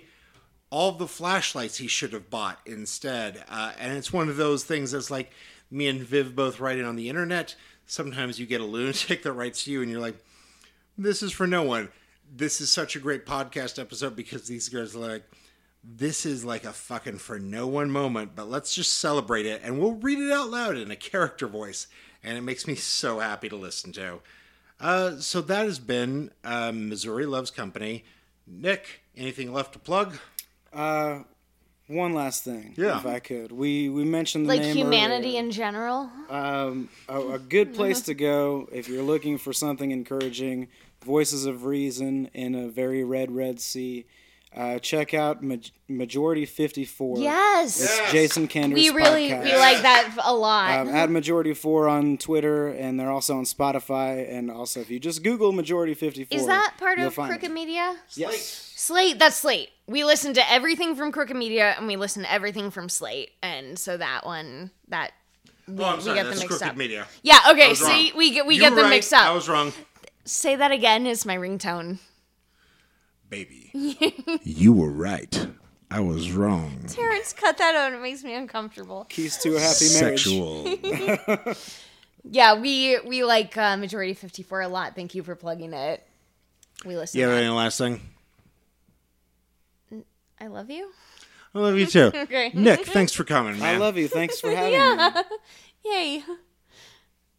all the flashlights he should have bought instead. Uh, and it's one of those things that's like me and Viv both writing on the internet. Sometimes you get a lunatic that writes to you, and you're like, "This is for no one." This is such a great podcast episode because these guys are like, "This is like a fucking for no one moment," but let's just celebrate it, and we'll read it out loud in a character voice, and it makes me so happy to listen to. Uh, so that has been uh, Missouri Loves Company. Nik, anything left to plug? Uh, one last thing, Yeah. if I could. We we mentioned the like name humanity earlier. in general Um, a, a good place to go if you're looking for something encouraging. Voices of Reason in a very red, red sea. Uh, check out Ma- Majority 54. yes It's Jason Kander's we really podcast. we like that a lot Um, at Majority 4 on Twitter, and they're also on Spotify. And also, if you just Google Majority 54, is that part of crooked it. media Yes. slate that's slate we listen to everything from crooked media and we listen to everything from slate and so that one that Oh, I'm sorry. get them mixed Crooked up. Media. yeah okay see wrong. we get we You get them right. mixed up I was wrong, say that again is my ringtone baby. you were right. I was wrong. terrence cut that out it makes me uncomfortable Keys to a happy marriage. Sexual. yeah we we like uh, majority 54 a lot thank you for plugging it we listen you to have any last thing? i love you I love you too. Okay. Nik, thanks for coming, man. I love you. Thanks for having me. yay